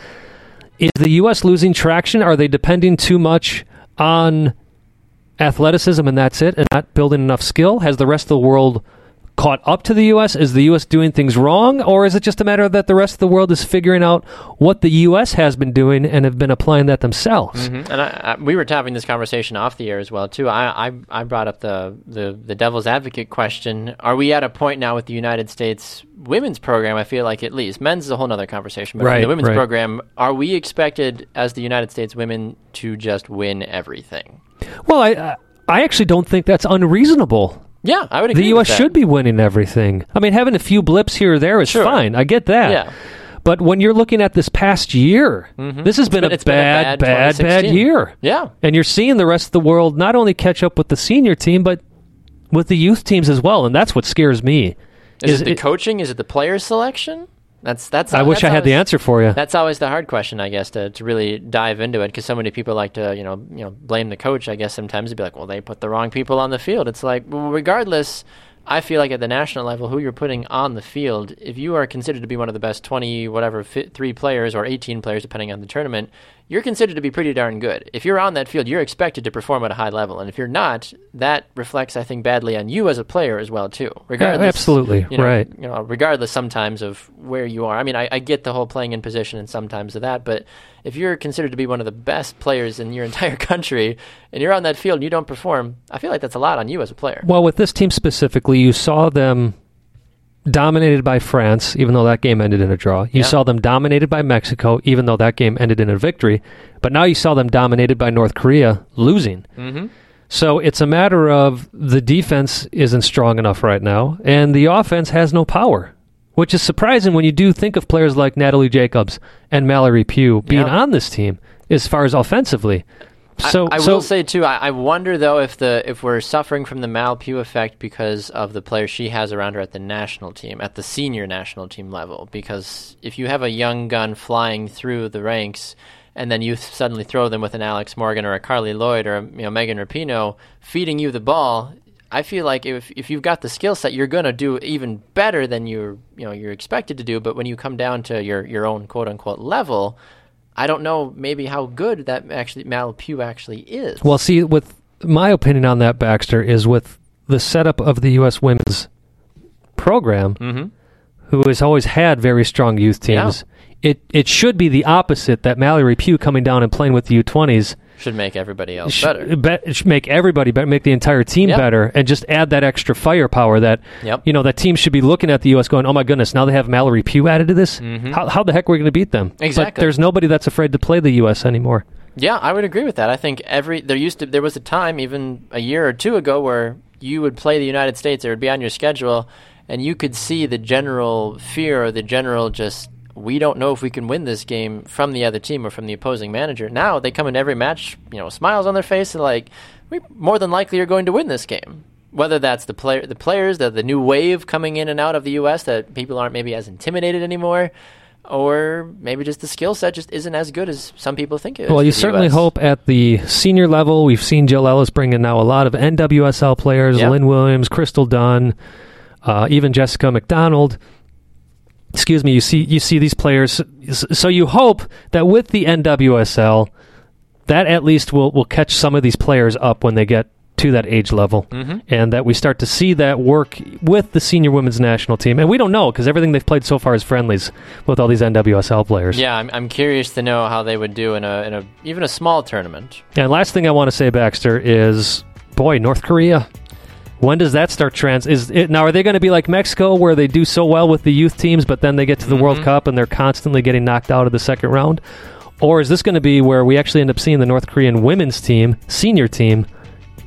Is the US losing traction? Are they depending too much on athleticism and that's it and not building enough skill? Has the rest of the world caught up to the US? Is the US doing things wrong or is it just a matter that the rest of the world is figuring out what the US has been doing and have been applying that themselves? Mhm. And I, I, we were having this conversation off the air as well too. I, I, I brought up the, the the devil's advocate question. Are we at a point now with the United States women's program? I feel like at least men's is a whole other conversation, but Right, the women's right. program, are we expected as the United States women to just win everything? Well, I I- I actually don't think that's unreasonable. Yeah, I would. The U.S. should be winning everything. I mean, having a few blips here or there is Sure. fine. I get that. Yeah. But when you're looking at this past year, mm-hmm. this has been, been- a it's been a bad, bad bad, bad 2016. year. Yeah. And you're seeing the rest of the world not only catch up with the senior team, but with the youth teams as well. And that's what scares me. Is, it the coaching? Is it the player selection? That's that's. I wish that's I had the answer for you. That's always the hard question, I guess, to, to really dive into it, because so many people like to, you know, you know, blame the coach. I guess sometimes to be like, well, they put the wrong people on the field. It's like, well, regardless, I feel like at the national level, who you're putting on the field, if you are considered to be one of the best 20, whatever, fi- three players or 18 players, depending on the tournament, you're considered to be pretty darn good. If you're on that field, you're expected to perform at a high level, and if you're not, that reflects, I think, badly on you as a player as well too. Regardless, absolutely, you know, right. You know, regardless sometimes of where you are. I mean, I, I get the whole playing in position and sometimes of that, but if you're considered to be one of the best players in your entire country and you're on that field and you don't perform, I feel like that's a lot on you as a player. Well, with this team specifically, you saw them dominated by France, even though that game ended in a draw. You Yeah. saw them dominated by Mexico, even though that game ended in a victory. But now you saw them dominated by North Korea, losing. Mm-hmm. So it's a matter of the defense isn't strong enough right now, and the offense has no power, which is surprising when you do think of players like Natalie Jacobs and Mallory Pugh being Yeah. on this team as far as offensively. So I, I so, will say too. I, I wonder though if the if we're suffering from the Mal Pugh effect because of the players she has around her at the national team, at the senior national team level. Because if you have a young gun flying through the ranks, and then you suddenly throw them with an Alex Morgan or a Carly Lloyd or a, you know Megan Rapinoe feeding you the ball, I feel like if if you've got the skill set, you're going to do even better than you're you know you're expected to do. But when you come down to your your own quote unquote level, I don't know maybe how good that actually Mal Pugh actually is. well, see, with my opinion on that, Baxter, is with the setup of the U.S. women's program, hmm who has always had very strong youth teams. It it should be the opposite that Mallory Pugh coming down and playing with the U20s should make everybody else sh- better. be- should make everybody better, make the entire team Yep. better, and just add that extra firepower that Yep. you know that team should be looking at the U.S. going, "Oh my goodness, now they have Mallory Pugh added to this. How, how the heck are we going to beat them?" But Mm-hmm. Exactly. there's nobody that's afraid to play the U.S. anymore. Yeah, I would agree with that. I think every there used to there was a time even a year or two ago where you would play the United States, it would be on your schedule, and you could see the general fear or the general just we don't know if we can win this game from the other team or from the opposing manager. Now they come in every match, you know, smiles on their face and like we more than likely are going to win this game. Whether that's the player, the players, the the new wave coming in and out of the U.S. that people aren't maybe as intimidated anymore, or maybe just the skill set just isn't as good as some people think it is. Well, you certainly US. hope at the senior level. We've seen Jill Ellis bring in now a lot of NWSL players: Yep. Lynn Williams, Crystal Dunn, uh, even Jessica McDonald. Excuse me. You see, you see these players. So you hope that with the NWSL, that at least will will catch some of these players up when they get to that age level, Mhm. and that we start to see that work with the senior women's national team. And we don't know because everything they've played so far is friendlies with all these NWSL players. Yeah, I'm, I'm curious to know how they would do in a in a even a small tournament. And last thing I want to say, Baxter, is boy, North Korea. When does that start trans? Is it now? Are they going to be like Mexico, where they do so well with the youth teams, but then they get to the World Mhm. Cup and they're constantly getting knocked out of the second round? Or is this going to be where we actually end up seeing the North Korean women's team, senior team,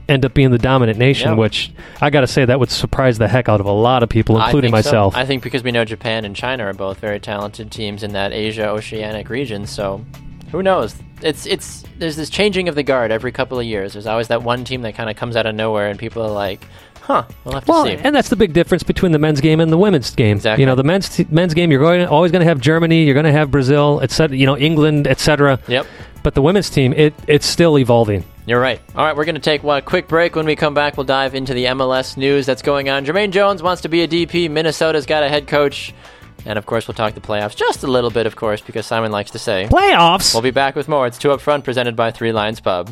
end up being the dominant nation? Yeah. Which I got to say that would surprise the heck out of a lot of people, I including so. myself. I think because we know Japan and China are both very talented teams in that Asia Oceanic region, so who knows? It's it's there's this changing of the guard every couple of years. There's always that one team that kind of comes out of nowhere, and people are like, "Huh, we'll have to Well, see." and that's the big difference between the men's game and the women's game. Exactly. You know, the men's t- men's game, you're going always going to have Germany, you're going to have Brazil, etc. You know, England, etc. Yep. But the women's team, it it's still evolving. You're right. All right, we're going to take one quick break. When we come back, we'll dive into the MLS news that's going on. Jermaine Jones wants to be a DP. Minnesota's got a head coach. And of course, we'll talk the playoffs just a little bit, of course, because Simon likes to say. Playoffs. We'll be back with more. It's Two Up Front, presented by Three Lions Pub.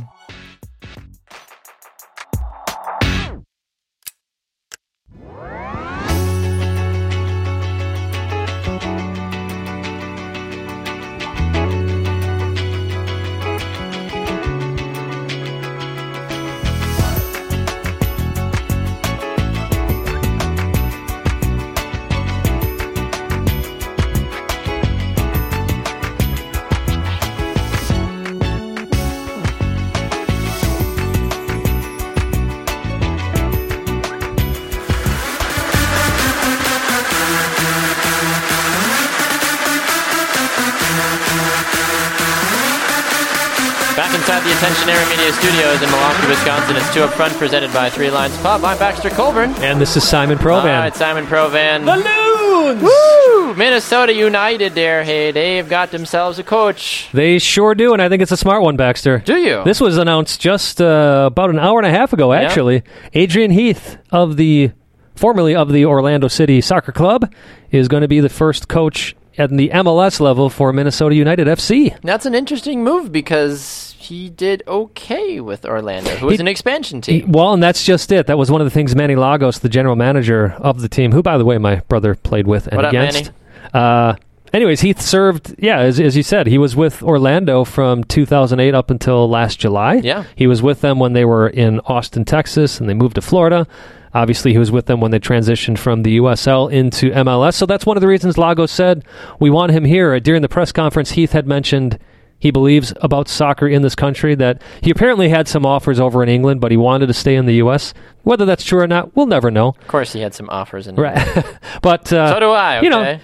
Back inside the Attentionary Media Studios in Milwaukee, Wisconsin, it's Two Up Front, presented by Three Lions Pub. I'm Baxter Colburn. and this is Simon Provan. right, Simon Provan. Balloons. Woo! Minnesota United there. Hey, they've got themselves a coach. They sure do, and I think it's a smart one, Baxter. Do you? This was announced just uh, about an hour and a half ago, actually. Adrian Heath of the formerly of the Orlando City Soccer Club is going to be the first coach at the MLS level for Minnesota United FC. That's an interesting move because he did okay with Orlando, who was an expansion He- team. well, and that's just it. That was one of the things Manny Lagos, the general manager of the team, who, by the way, my brother played with and What up, against. Uh, anyways, Heath served, yeah, as, as you said, he was with Orlando from 2008 up until last July. Yeah. He was with them when they were in Austin, Texas, and they moved to Florida. Obviously, he was with them when they transitioned from the USL into MLS. So that's one of the reasons Lagos said we want him here. During the press conference, Heath had mentioned he believes about soccer in this country that he apparently had some offers over in England, but he wanted to stay in the U.S. Whether that's true or not, we'll never know. Of course, he had some offers in Right. but uh, So do I, You know,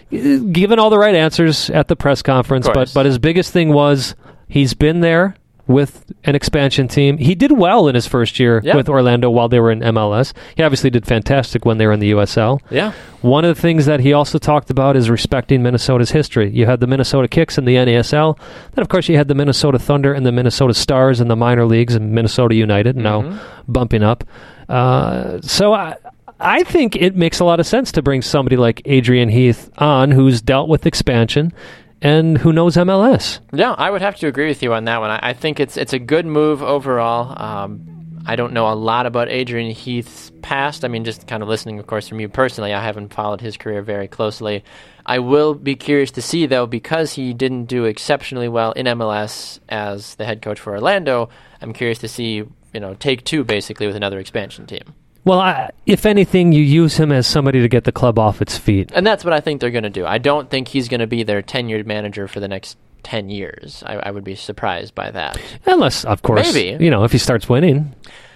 given all the right answers at the press conference, but but his biggest thing was he's been there with an expansion team. He did well in his first year Yeah. with Orlando while they were in MLS. He obviously did fantastic when they were in the USL. Yeah. One of the things that he also talked about is respecting Minnesota's history. You had the Minnesota Kicks in the NASL. Then, of course, you had the Minnesota Thunder and the Minnesota Stars in the minor leagues and Minnesota United now bumping up. Uh, so I, I think it makes a lot of sense to bring somebody like Adrian Heath on who's dealt with expansion and who knows MLS. Yeah, I would have to agree with you on that one. I, think it's it's a good move overall. Um, I don't know a lot about Adrian Heath's past. I mean, just kind of listening, of course, from you personally. I haven't followed his career very closely. I will be curious to see, though, because he didn't do exceptionally well in MLS as the head coach for Orlando. I'm curious to see, you know, take two basically with another expansion team. Well, I, if anything, you use him as somebody to get the club off its feet. And that's what I think they're going to do. I don't think he's going to be their tenured manager for the next 10 years. I, I would be surprised by that. Unless, of course, Maybe. you know, if he starts winning,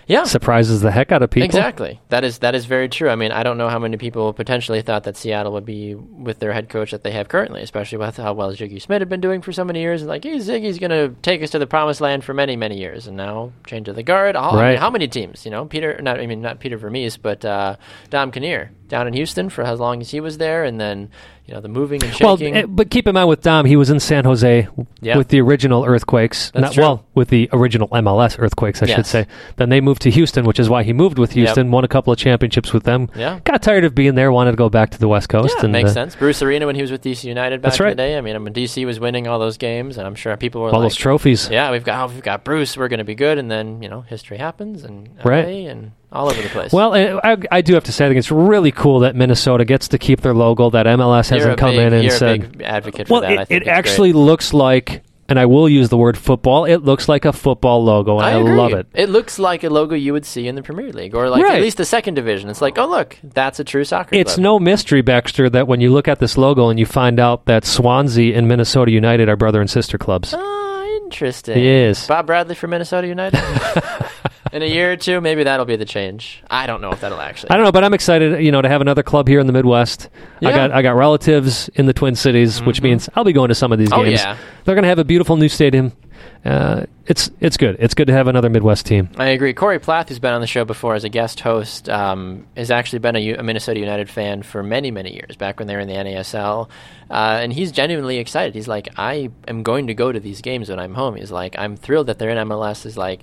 Yeah. surprises the heck out of people. Exactly. That is that is very true. I mean, I don't know how many people potentially thought that Seattle would be with their head coach that they have currently, especially with how well Sigi Schmid had been doing for so many years. And like, hey, Sigi's going to take us to the promised land for many, many years. And now change of the guard. All, I mean, Right. how many teams? You know, Peter. Not I mean, not Peter Vermes, but uh, Dom Kinnear down in Houston for as long as he was there, and then you know the moving and Well, shaking. eh, but keep in mind with Dom, he was in San Jose Yeah. with the original earthquakes. That's not true. well with the original MLS earthquakes, I should say. Then they moved to Houston, which is why he moved with Houston. Won a couple of championships with them. Yeah. Got tired of being there. Wanted to go back to the West Coast. Yeah, and makes uh, sense. Bruce Arena when he was with DC United back That's in right. the day. I mean, when DC was winning all those games, and I'm sure people were All like, those trophies. Yeah, we've got oh, we've got Bruce. We're going to be good, and then you know history happens, and Right. LA and all over the place. Well, eh, I, I do have to say, I think it's really cool that Minnesota gets to keep their logo. That MLS you're hasn't come big, in and said, a big advocate for "Well, that. I it, think it actually great. looks like." And I will use the word football. It looks like a football logo, and I, agree. love it. It looks like a logo you would see in the Premier League, or like Right. at least the second division. It's like, oh look, that's a true soccer. It's club. no mystery, Baxter, that when you look at this logo and you find out that Swansea and Minnesota United are brother and sister clubs. Oh, interesting. Yes. Bob Bradley from Minnesota United. in a year or two, maybe that'll be the change. I don't know if that'll actually. I don't know, but I'm excited, you know, to have another club here in the Midwest. I got I got relatives in the Twin Cities, which means I'll be going to some of these Oh, games. yeah. They're going to have a beautiful new stadium. Uh, it's it's good. It's good to have another Midwest team. I agree. Corey Plath, who's been on the show before as a guest host, um, has actually been a, U- a Minnesota United fan for many, many years, back when they were in the NASL. Uh, and he's genuinely excited. He's like, I am going to go to these games when I'm home. He's like, I'm thrilled that they're in MLS. He's like,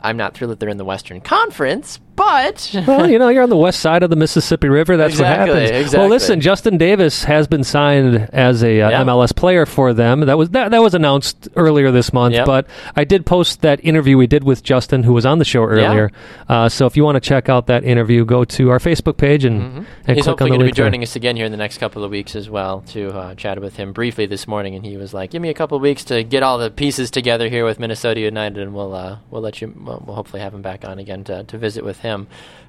I'm not thrilled that they're in the Western Conference, but Well, you know, you're on the west side of the Mississippi River. That's Exactly, what happens. exactly. Well, listen, Justin Davis has been signed as a uh, Yeah. MLS player for them. That was that, that was announced earlier this month. Yep. But I did post that interview we did with Justin, who was on the show earlier. Uh, so if you want to check out that interview, go to our Facebook page and, and Mm-hmm. he's click on going the to be link there. joining us again here in the next couple of weeks as well. To uh, chat with him briefly this morning, and he was like, "Give me a couple of weeks to get all the pieces together here with Minnesota United, and we'll uh, we'll let you we'll, we'll hopefully have him back on again to, to visit with him."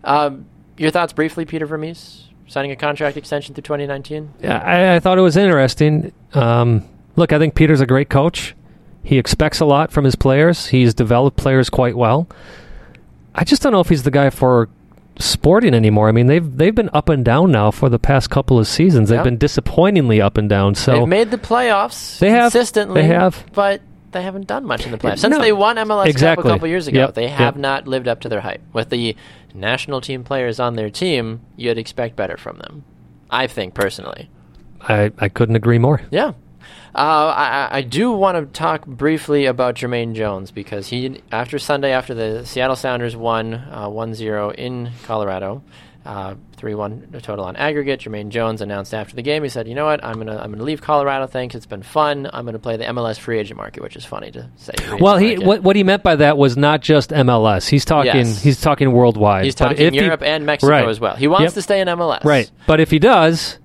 Um, your thoughts briefly, Peter Vermes, signing a contract extension through 2019. Yeah, I, I thought it was interesting. Um, look, I think Peter's a great coach. He expects a lot from his players. He's developed players quite well. I just don't know if he's the guy for sporting anymore. I mean, they've they've been up and down now for the past couple of seasons. They've Yeah. been disappointingly up and down. So They've made the playoffs They have. consistently. They have. but they haven't done much in the playoffs since No. they won MLS Exactly. Cup a couple years ago. Yep, They yep. have not lived up to their hype. With the national team players on their team, you'd expect better from them. I think personally. I, I couldn't agree more. Yeah. Uh, I, I- do want to talk briefly about Jermaine Jones because he, after Sunday, after the Seattle Sounders won uh, 1-0 in Colorado, uh, 3-1 total on aggregate. Jermaine Jones announced after the game, he said, "You know what? I'm gonna I'm gonna leave Colorado. Thanks, it's been fun. I'm gonna play the MLS free agent market, which is funny to say. Well, he market. what what he meant by that was not just MLS. He's talking Yes. he's talking worldwide. he's But talking if he- Europe and Mexico Right. as well. He wants Yep. to stay in MLS, Right. But if he does,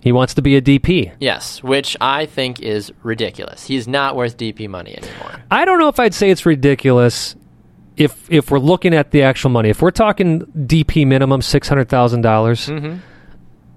he wants to be a DP. Yes, which I think is ridiculous. He's not worth DP money anymore. I don't know if I'd say it's ridiculous if if we're looking at the actual money. If we're talking DP minimum six hundred thousand dollars, mm-hmm.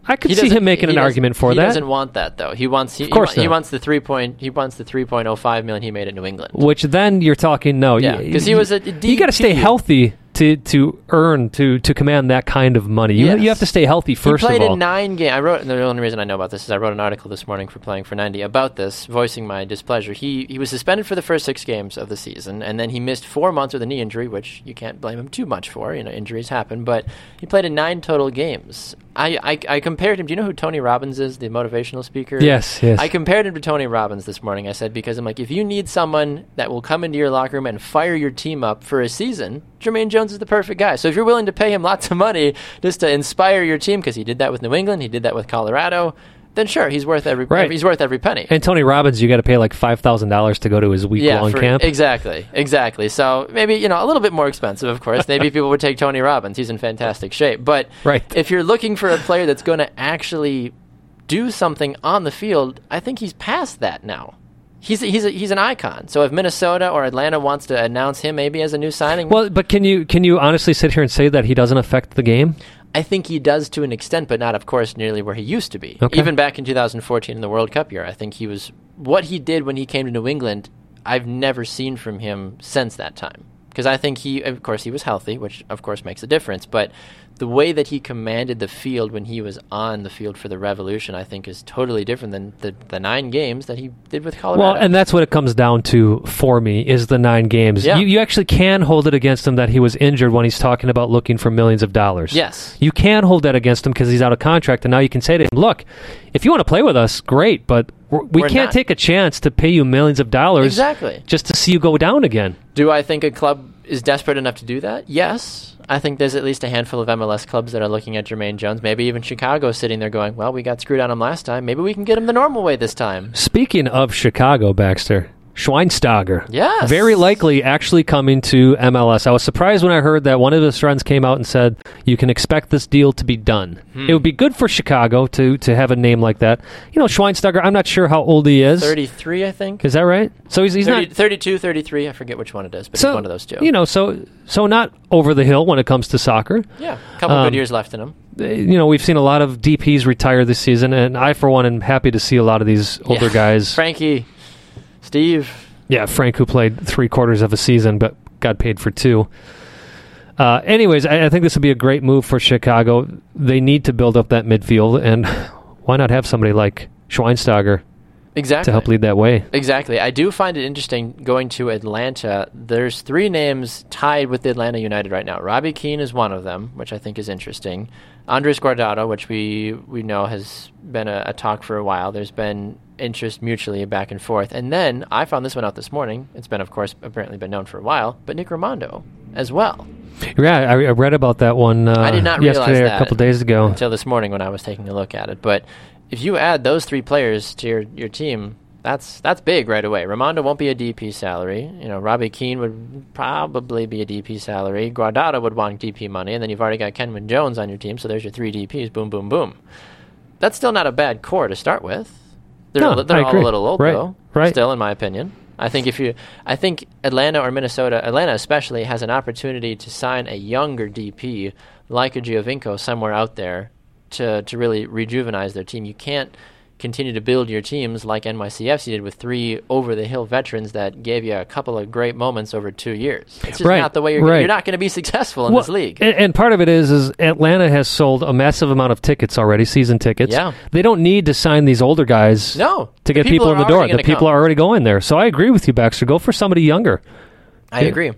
I could He see him making an argument for he that. doesn't want that though. He wants he, Of course he, he wants the three point he wants the three point oh five million he made at New England. Which then you're talking no, Yeah, 'cause he was a You got to stay healthy to to earn to to command that kind of money. You Yes. you have to stay healthy first he played of all. in nine games. I wrote. The only reason I know about this is I wrote an article this morning for playing for ninety about this, voicing my displeasure. He he was suspended for the first six games of the season, and then he missed four months with a knee injury, which you can't blame him too much for. You know, injuries happen, but he played in nine total games. I, I, I compared him. Do you know who Tony Robbins is, the motivational speaker? Yes, yes. I compared him to Tony Robbins this morning. I said because I'm like, if you need someone that will come into your locker room and fire your team up for a season, Jermaine Jones is the perfect guy. So if you're willing to pay him lots of money just to inspire your team, because he did that with New England, he did that with Colorado, then sure, he's worth every Right. he's worth every penny. and Tony Robbins, you got to pay like five thousand dollars to go to his week yeah, long for- camp. exactly, exactly. So maybe you know a little bit more expensive, of course. Maybe people would take Tony Robbins; he's in fantastic shape. But Right. if you're looking for a player that's going to actually do something on the field, I think he's past that now. He's a, he's a, he's an icon. So if Minnesota or Atlanta wants to announce him maybe as a new signing, Well, but can you can you honestly sit here and say that he doesn't affect the game? I think he does to an extent, but not, of course, nearly where he used to be. Okay. Even back in 2014 in the World Cup year, I think he was what he did when he came to New England. I've never seen from him since that time because I think he, of course, he was healthy, which of course makes a difference. But the way that he commanded the field when he was on the field for the Revolution, I think, is totally different than the, the nine games that he did with Colorado. Well, and that's what it comes down to for me is the nine games. Yeah. You, you actually can hold it against him that he was injured when he's talking about looking for millions of dollars. yes, You can hold that against him because he's out of contract, and now you can say to him, "Look, if you want to play with us, great, but we're, we can't not- take a chance to pay you millions of dollars exactly. just to see you go down again." Do I think a club is desperate enough to do that? Yes. I think there's at least a handful of MLS clubs that are looking at Jermaine Jones. Maybe even Chicago sitting there going, well, we got screwed on him last time. Maybe we can get him the normal way this time. Speaking of Chicago, Baxter, Schweinsteiger. Yes. Very likely actually coming to MLS. I was surprised when I heard that one of his friends came out and said, you can expect this deal to be done. Hmm. It would be good for Chicago to, to have a name like that. You know, Schweinsteiger, I'm not sure how old he is. 33, I think. Is that right? So he's, he's 30, not. 32, 33. I forget which one it is, but So, it's one of those two. You know, so so not over the hill when it comes to soccer. yeah, a couple Um, good years left in him. You know, we've seen a lot of DPs retire this season, and I, for one, am happy to see a lot of these older Yeah. guys. Frankie, Steve. Yeah, Frank, who played three quarters of a season but got paid for two. Uh, anyways, I, I think this would be a great move for Chicago. They need to build up that midfield, and why not have somebody like Schweinsteiger Exactly. to help lead that way? Exactly. I do find it interesting going to Atlanta. There's three names tied with Atlanta United right now. Robbie Keane is one of them, which I think is interesting. Andres Guardado, which we, we know has been a, a talk for a while. There's been interest mutually back and forth. And then I found this one out this morning. It's been, of course, apparently been known for a while, but Nick Rimando as well. Yeah, I, I read about that one. Uh, I did not realize yesterday a couple days ago. until this morning when I was taking a look at it. But if you add those three players to your, your team, that's that's big right away. Ramondo won't be a DP salary. You know, Robbie Keane would probably be a DP salary. Guardado would want DP money, and then you've already got Kenwyne Jones on your team, so there's your three DPs. Boom, boom, boom. That's still not a bad core to start with. They're, No, they're I all agree. a little old Right, though. right. Still, in my opinion. I think if you, I think Atlanta or Minnesota, Atlanta especially, has an opportunity to sign a younger DP like a Giovinco somewhere out there to to really rejuvenize their team. You can't continue to build your teams like NYCFC did with three over the hill veterans that gave you a couple of great moments over two years. It's just Right, not the way you're right. you're not going to be successful in this league. And, and part of it is is Atlanta has sold a massive amount of tickets already, season tickets. Yeah. They don't need to sign these older guys no, to get people, are in the door. The people come. are already going there. So I agree with you, Baxter. Go for somebody younger. I Yeah. agree.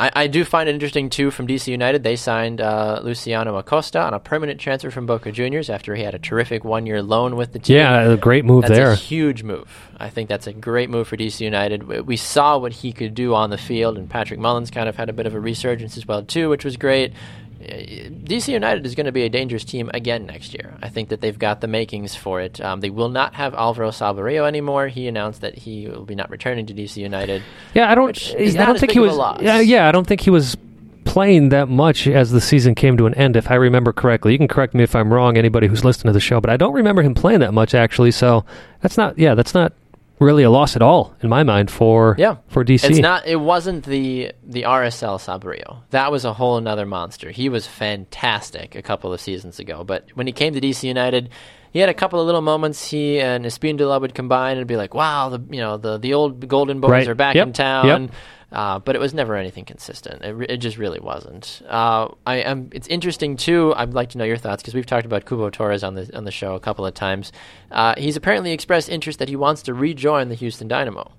I, I do find it interesting too. From DC United, they signed uh, Luciano Acosta on a permanent transfer from Boca Juniors after he had a terrific one-year loan with the team. Yeah, a great move That's there. a huge move. I think that's a great move for DC United. We- We saw what he could do on the field, and Patrick Mullins kind of had a bit of a resurgence as well too, which was great. Uh, DC United is going to be a dangerous team again next year. I think that they've got the makings for it. Um, they will not have Alvaro Saborio anymore. He announced that he will be not returning to DC United. yeah, I don't. I don't think he was. Yeah, yeah, I don't think he was playing that much as the season came to an end. If I remember correctly, you can correct me if I'm wrong. Anybody who's listening to the show, but I don't remember him playing that much actually. So that's not. Yeah, that's not really a loss at all in my mind for Yeah. for DC. It's not. It wasn't the the RSL Saborio. That was a whole another monster. He was fantastic a couple of seasons ago. But when he came to DC United, he had a couple of little moments. He and Espindola would combine and be like, "Wow, the you know the the old Golden Boys Right. are back Yep. in town." Yep. Uh, but it was never anything consistent. It, re- it just really wasn't. Uh, I am. It's interesting too. I'd like to know your thoughts because we've talked about Cubo Torres on the on the show a couple of times. Uh, he's apparently expressed interest that he wants to rejoin the Houston Dynamo.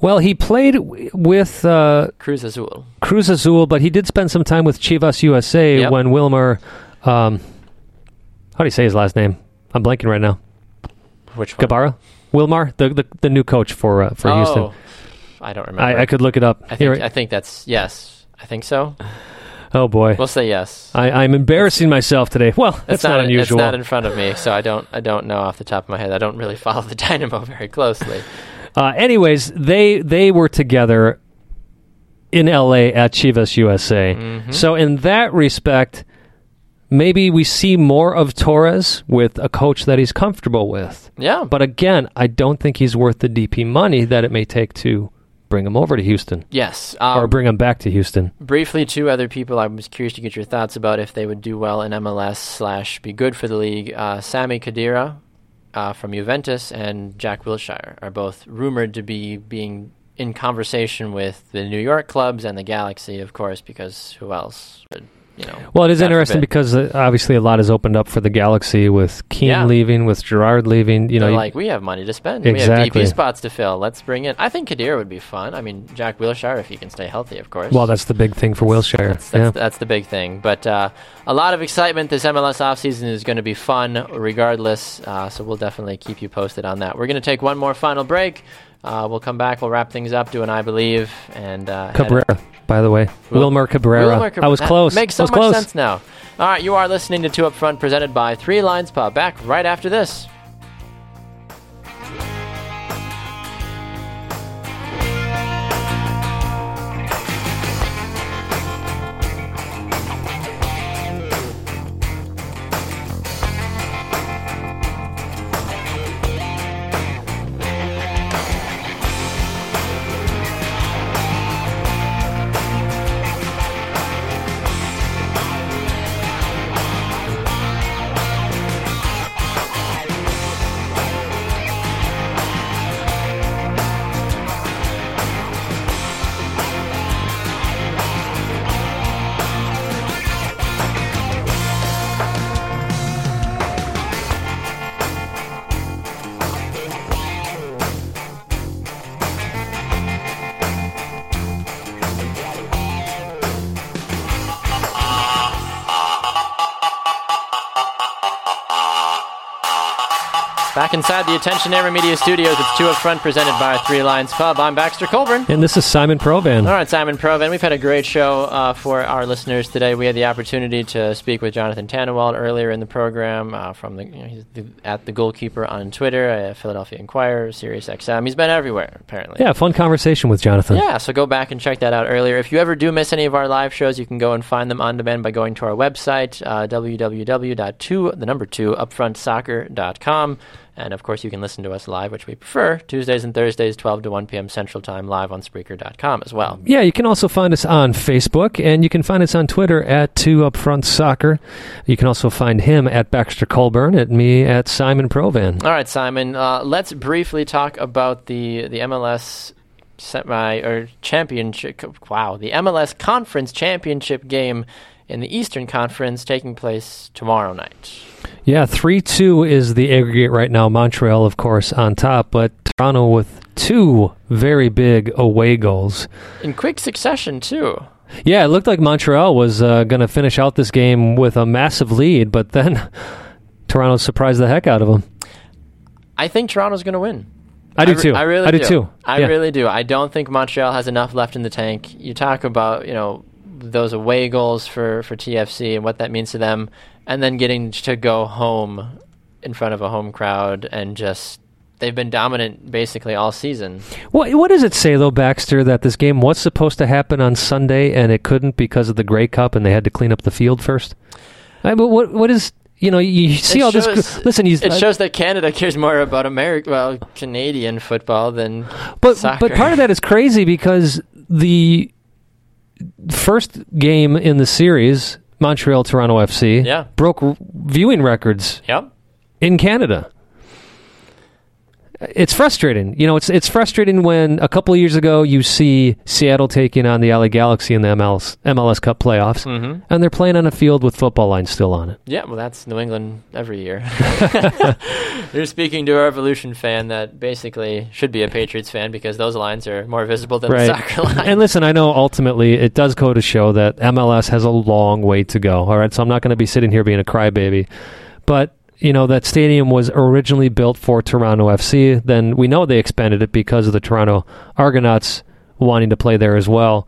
Well, he played w- with uh, Cruz Azul. Cruz Azul, but he did spend some time with Chivas USA Yep. when Wilmer. Um, how do you say his last name? I'm blanking right now. Which one? Gabara, Wilmar, the the, the new coach for uh, for oh, Houston. I don't remember. I, I could look it up. I Here- think, I think that's yes. I think so. oh boy, We'll say yes. I, I'm embarrassing myself today. Well, that's It's not, unusual. It's not in front of me, so I don't. I don't know off the top of my head. I don't really follow the Dynamo very closely. Uh, anyways, they they were together in LA at Chivas USA. Mm-hmm. So in that respect, maybe we see more of Torres with a coach that he's comfortable with. Yeah, But again, I don't think he's worth the DP money that it may take to bring him over to Houston yes. Um, or bring him back to Houston. briefly, two other people I was curious to get your thoughts about if they would do well in MLS slash be good for the league. Uh, Sami Khedira uh, from Juventus and Jack Wilshere are both rumored to be being in conversation with the New York clubs and the Galaxy, of course, because who else would you know? Well, it is interesting because uh, obviously a lot has opened up for the Galaxy with Keane Yeah. leaving, with Gerard leaving. You know, They're you- like, we have money to spend. We have Exactly. DP spots to fill. Let's bring in. I think Kadir would be fun. I mean, Jack Wilshere, if he can stay healthy, of course. well, that's the big thing for Wilshere. That's, that's, yeah. that's the big thing. But uh, a lot of excitement. This MLS offseason is going to be fun regardless. Uh, so we'll definitely keep you posted on that. We're going to take one more final break. Uh, we'll come back. We'll wrap things up, do an I Believe. and uh, Cabrera, by the way. Wil- Wilmer Cabrera. Wilmer Cabrera. I was That close. Makes I so was much close. sense now. All right, you are listening to Two Up Front, presented by Three Lions Pub. Back right after this. Inside the Attention Era Media Studios, it's Two Up Front, presented by Three Lions Pub. I'm Baxter Colburn. And this is Simon Provan. All right, Simon Provan. We've had a great show uh, for our listeners today. We had the opportunity to speak with Jonathan Tannenwald earlier in the program uh, from the, you know, he's the at the goalkeeper on Twitter, uh, Philadelphia Inquirer, Sirius XM. He's been everywhere apparently. Yeah, fun conversation with Jonathan. Yeah, so go back and check that out earlier. If you ever do miss any of our live shows, you can go and find them on demand by going to our website, uh, www.2, the number 2, upfrontsoccer.com. And of course, you can listen to us live, which we prefer, Tuesdays and Thursdays, 12 to 1 p.m. Central Time, live on Spreaker.com as well. Yeah, you can also find us on Facebook, and you can find us on Twitter at Two Upfront Soccer. You can also find him at Baxter Colburn, at me at Simon Provan. All right, Simon. Uh, let's briefly talk about the the MLS semi or championship. Wow, the MLS Conference Championship game in the Eastern Conference taking place tomorrow night. Yeah, 3 2 is the aggregate right now. Montreal, of course, on top, but Toronto with two very big away goals. In quick succession, too. Yeah, it looked like Montreal was uh, going to finish out this game with a massive lead, but then Toronto surprised the heck out of them. I think Toronto's going to win. I do re- too. I really I do do. too. I Yeah. really do. I don't think Montreal has enough left in the tank. You talk about, you know, those away goals for, for TFC and what that means to them, and then getting to go home in front of a home crowd and just they've been dominant basically all season. What what does it say though, Baxter, that this game was supposed to happen on Sunday and it couldn't because of the Grey Cup and they had to clean up the field first? I, but what what is you know you see It all shows- this? Listen, you, it shows that Canada cares more about American, well, Canadian football than but soccer. but part of that is crazy because the first game in the series, Montreal Toronto FC, Yeah. broke r- viewing records Yep. in Canada. It's frustrating. You know, it's it's frustrating when a couple of years ago you see Seattle taking on the LA Galaxy in the MLS MLS Cup playoffs, Mm-hmm. and they're playing on a field with football lines still on it. Yeah, well, that's New England every year. You're speaking to a Revolution fan that basically should be a Patriots fan because those lines are more visible than the soccer line. And listen, I know ultimately it does go to show that MLS has a long way to go. All right, so I'm not going to be sitting here being a crybaby, but you know that stadium was originally built for Toronto FC. Then we know they expanded it because of the Toronto Argonauts wanting to play there as well.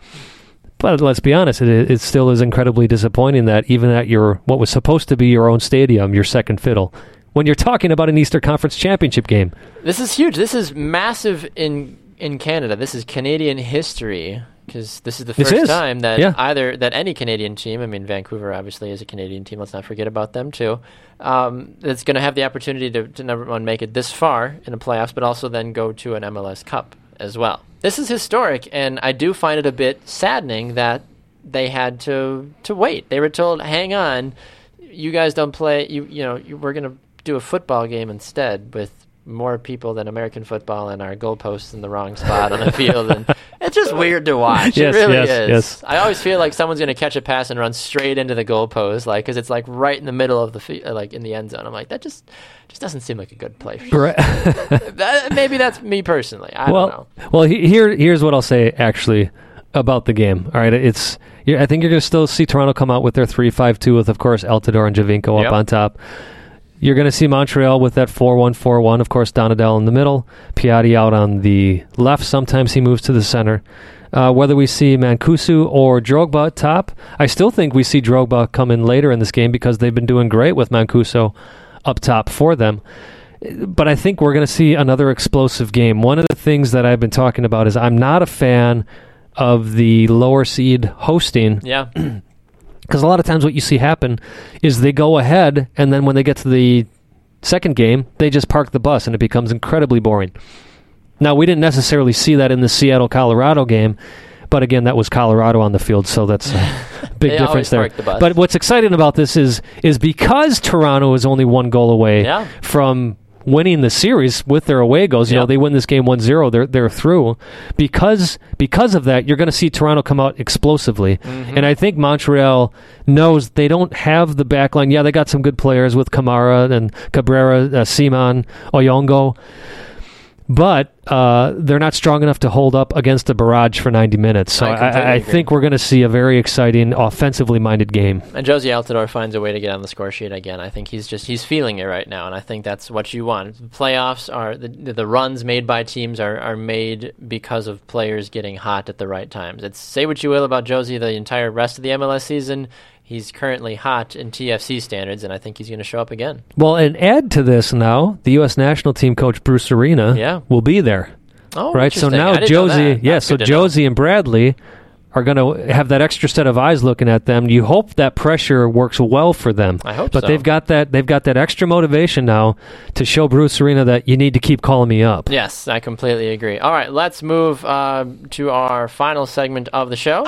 But let's be honest, it, it still is incredibly disappointing that even at your what was supposed to be your own stadium, your second fiddle, when you're talking about an Easter Conference championship game, This is huge. This is massive in in Canada. This is Canadian history because this is the first is. time that Yeah. either that any Canadian team. I mean, Vancouver obviously is a Canadian team. Let's not forget about them too. Um, that's going to have the opportunity to, to number one make it this far in the playoffs, but also then go to an MLS Cup as well. This is historic, and I do find it a bit saddening that they had to to wait. They were told, "Hang on, you guys don't play. You you know you, we're going to do a football game instead with more people than American football and our goalposts in the wrong spot on the field, and it's just weird to watch. Yes, it really yes, is. yes. I always feel like someone's going to catch a pass and run straight into the goalpost, like because it's like right in the middle of the fe- uh, like in the end zone. I'm like that just just doesn't seem like a good play. That- maybe that's me personally. I well, don't know. well, he- here here's what I'll say actually about the game. All right, it's I think you're going to still see Toronto come out with their three-five-two with, of course, Altidore and Giovinco Yep. up on top. You're going to see Montreal with that 4-1-4-1. Of course, Donadel in the middle, Piatti out on the left. Sometimes he moves to the center. Uh, whether we see Mancosu or Drogba top, I still think we see Drogba come in later in this game because they've been doing great with Mancosu up top for them but I think we're going to see another explosive game. One of the things that I've been talking about is I'm not a fan of the lower seed hosting Yeah, because a lot of times what you see happen is they go ahead and then when they get to the second game, they just park the bus and it becomes incredibly boring. Now, we didn't necessarily see that in the Seattle Colorado game, but again, that was Colorado on the field, so that's a big difference there. the. But what's exciting about this is is because Toronto is only one goal away Yeah. from winning the series with their away goals. You Yeah. know, they win this game 1-0, they're they're through. Because because of that, you're going to see Toronto come out explosively. Mm-hmm. And I think Montreal knows they don't have the back line. Yeah, they got some good players with Camara and Cabrera, uh, Ciman, Oyongo. But uh, they're not strong enough to hold up against a barrage for 90 minutes. So I I, I, think we're going to see a very exciting, offensively minded game. And Jozy Altidore finds a way to get on the score sheet again. I think he's just he's feeling it right now, and I think that's what you want. The playoffs are the the runs made by teams are, are made because of players getting hot at the right times. It's say what you will about Jozy the entire rest of the MLS season. He's currently hot in TFC standards, and I think he's going to show up again. Well, and add to this now, the U.S. national team coach Bruce Arena Yeah. will be there. Oh, right? So now I didn't know Jozy, that. yeah, That's so. Jozy and Bradley are going to have that extra set of eyes looking at them. You hope that pressure works well for them. I hope but so. they've got that they've got that extra motivation now to show Bruce Arena that you need to keep calling me up. Yes, I completely agree. All right, let's move uh, to our final segment of the show.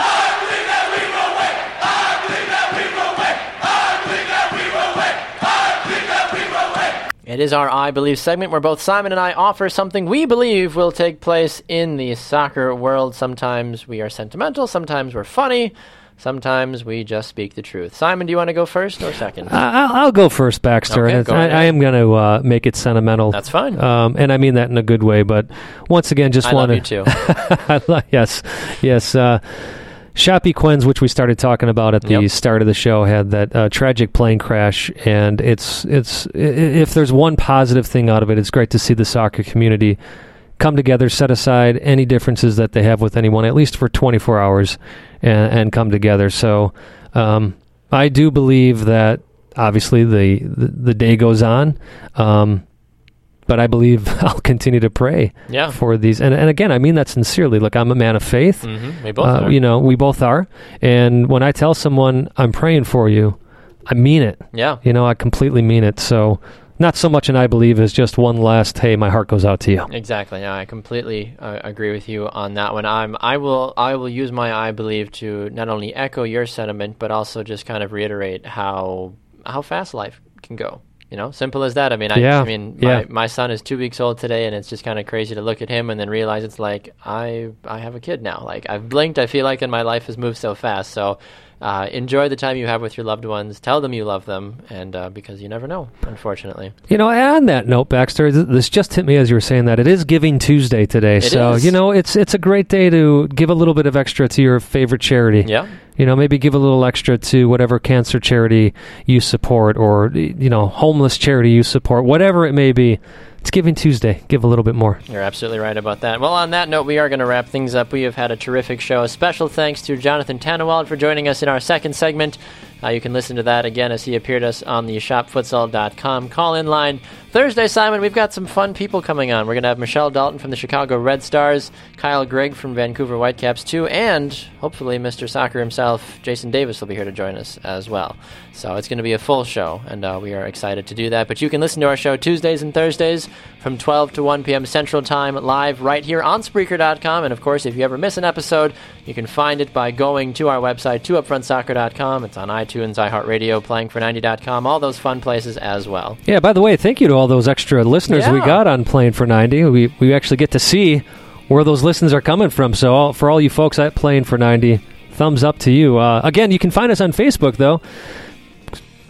It is our I Believe segment where both Simon and I offer something we believe will take place in the soccer world. Sometimes we are sentimental, sometimes we're funny, sometimes we just speak the truth. Simon, do you want to go first or second? I'll, I'll go first, Baxter. Okay, and go I. I am going to uh, make it sentimental. That's fine. Um, and I mean that in a good way. But once again, just I love want you to. too. Yes, yes. Uh, Chapecoense, which we started talking about at the Yep. start of the show, had that uh, tragic plane crash, and it's it's if there's one positive thing out of it, it's great to see the soccer community come together, set aside any differences that they have with anyone, at least for 24 hours, and, and come together. So um, I do believe that obviously the the, the day goes on. Um, but I believe I'll continue to pray Yeah. for these. And, and again, I mean that sincerely. Look, I'm a man of faith. hmm We both Uh, are. you know, we both are. And when I tell someone I'm praying for you, I mean it. yeah. You know, I completely mean it. So, not so much an I believe as just one last, hey, my heart goes out to you. Exactly. Yeah, I completely uh, agree with you on that one. I'm. I will. I will use my I believe to not only echo your sentiment, but also just kind of reiterate how how fast life can go. You know, simple as that. I mean, I, Yeah, I mean, yeah. my, my son is two weeks old today, and it's just kind of crazy to look at him and then realize it's like I I have a kid now. Like I've blinked, I feel like, and my life has moved so fast. So uh, enjoy the time you have with your loved ones. Tell them you love them, and uh, because you never know, unfortunately. You know, on that note, Baxter, th- this just hit me as you were saying that it is Giving Tuesday today. It so is. you know, it's it's a great day to give a little bit of extra to your favorite charity. Yeah. You know, maybe give a little extra to whatever cancer charity you support, or you know, homeless charity you support, whatever it may be. It's Giving Tuesday. Give a little bit more. You're absolutely right about that. Well, on that note, we are going to wrap things up. We have had a terrific show. A special thanks to Jonathan Tannenwald for joining us in our second segment. Uh, you can listen to that again as he appeared us on the shopfutsal.com call in line. Thursday, Simon, we've got some fun people coming on. We're going to have Michelle Dalton from the Chicago Red Stars, Kyle Gregg from Vancouver Whitecaps, too, and hopefully Mr. Soccer himself, Jason Davis, will be here to join us as well. So it's going to be a full show, and uh, we are excited to do that. But you can listen to our show Tuesdays and Thursdays from 12 to 1 p.m. Central Time live right here on Spreaker.com. And of course, if you ever miss an episode, you can find it by going to our website, 2upfrontsoccer.com. It's on iTunes, iHeartRadio, playingfor90.com, all those fun places as well. Yeah. By the way, thank you to all those extra listeners we got on Playing for ninety. We we actually get to see where those listens are coming from. So all, for all you folks at Playing for ninety, thumbs up to you. Uh, again, you can find us on Facebook though.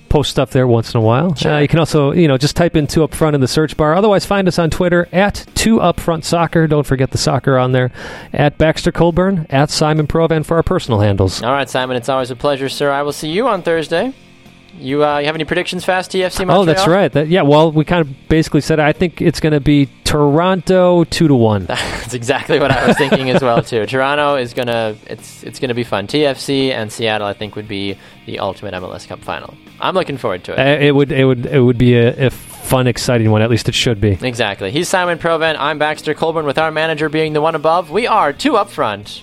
Post stuff there once in a while. Sure. Uh, you can also, you know, just type in two up front in the search bar. Otherwise, find us on Twitter at two upfront soccer. Don't forget the soccer on there. At Baxter Colburn, at Simon Provan for our personal handles. All right, Simon, it's always a pleasure, sir. I will see you on Thursday. You, uh, you have any predictions fast, TFC Montreal? Oh, that's right. That, yeah. Well, we kind of basically said I think it's going to be Toronto two to one. That's exactly what I was thinking as well too. Toronto is gonna it's it's gonna be fun. TFC and Seattle I think would be the ultimate MLS Cup final. I'm looking forward to it. Uh, it would it would it would be a, a fun, exciting one. At least it should be. Exactly. He's Simon Provan. I'm Baxter Colburn. With our manager being the one above, we are two up front.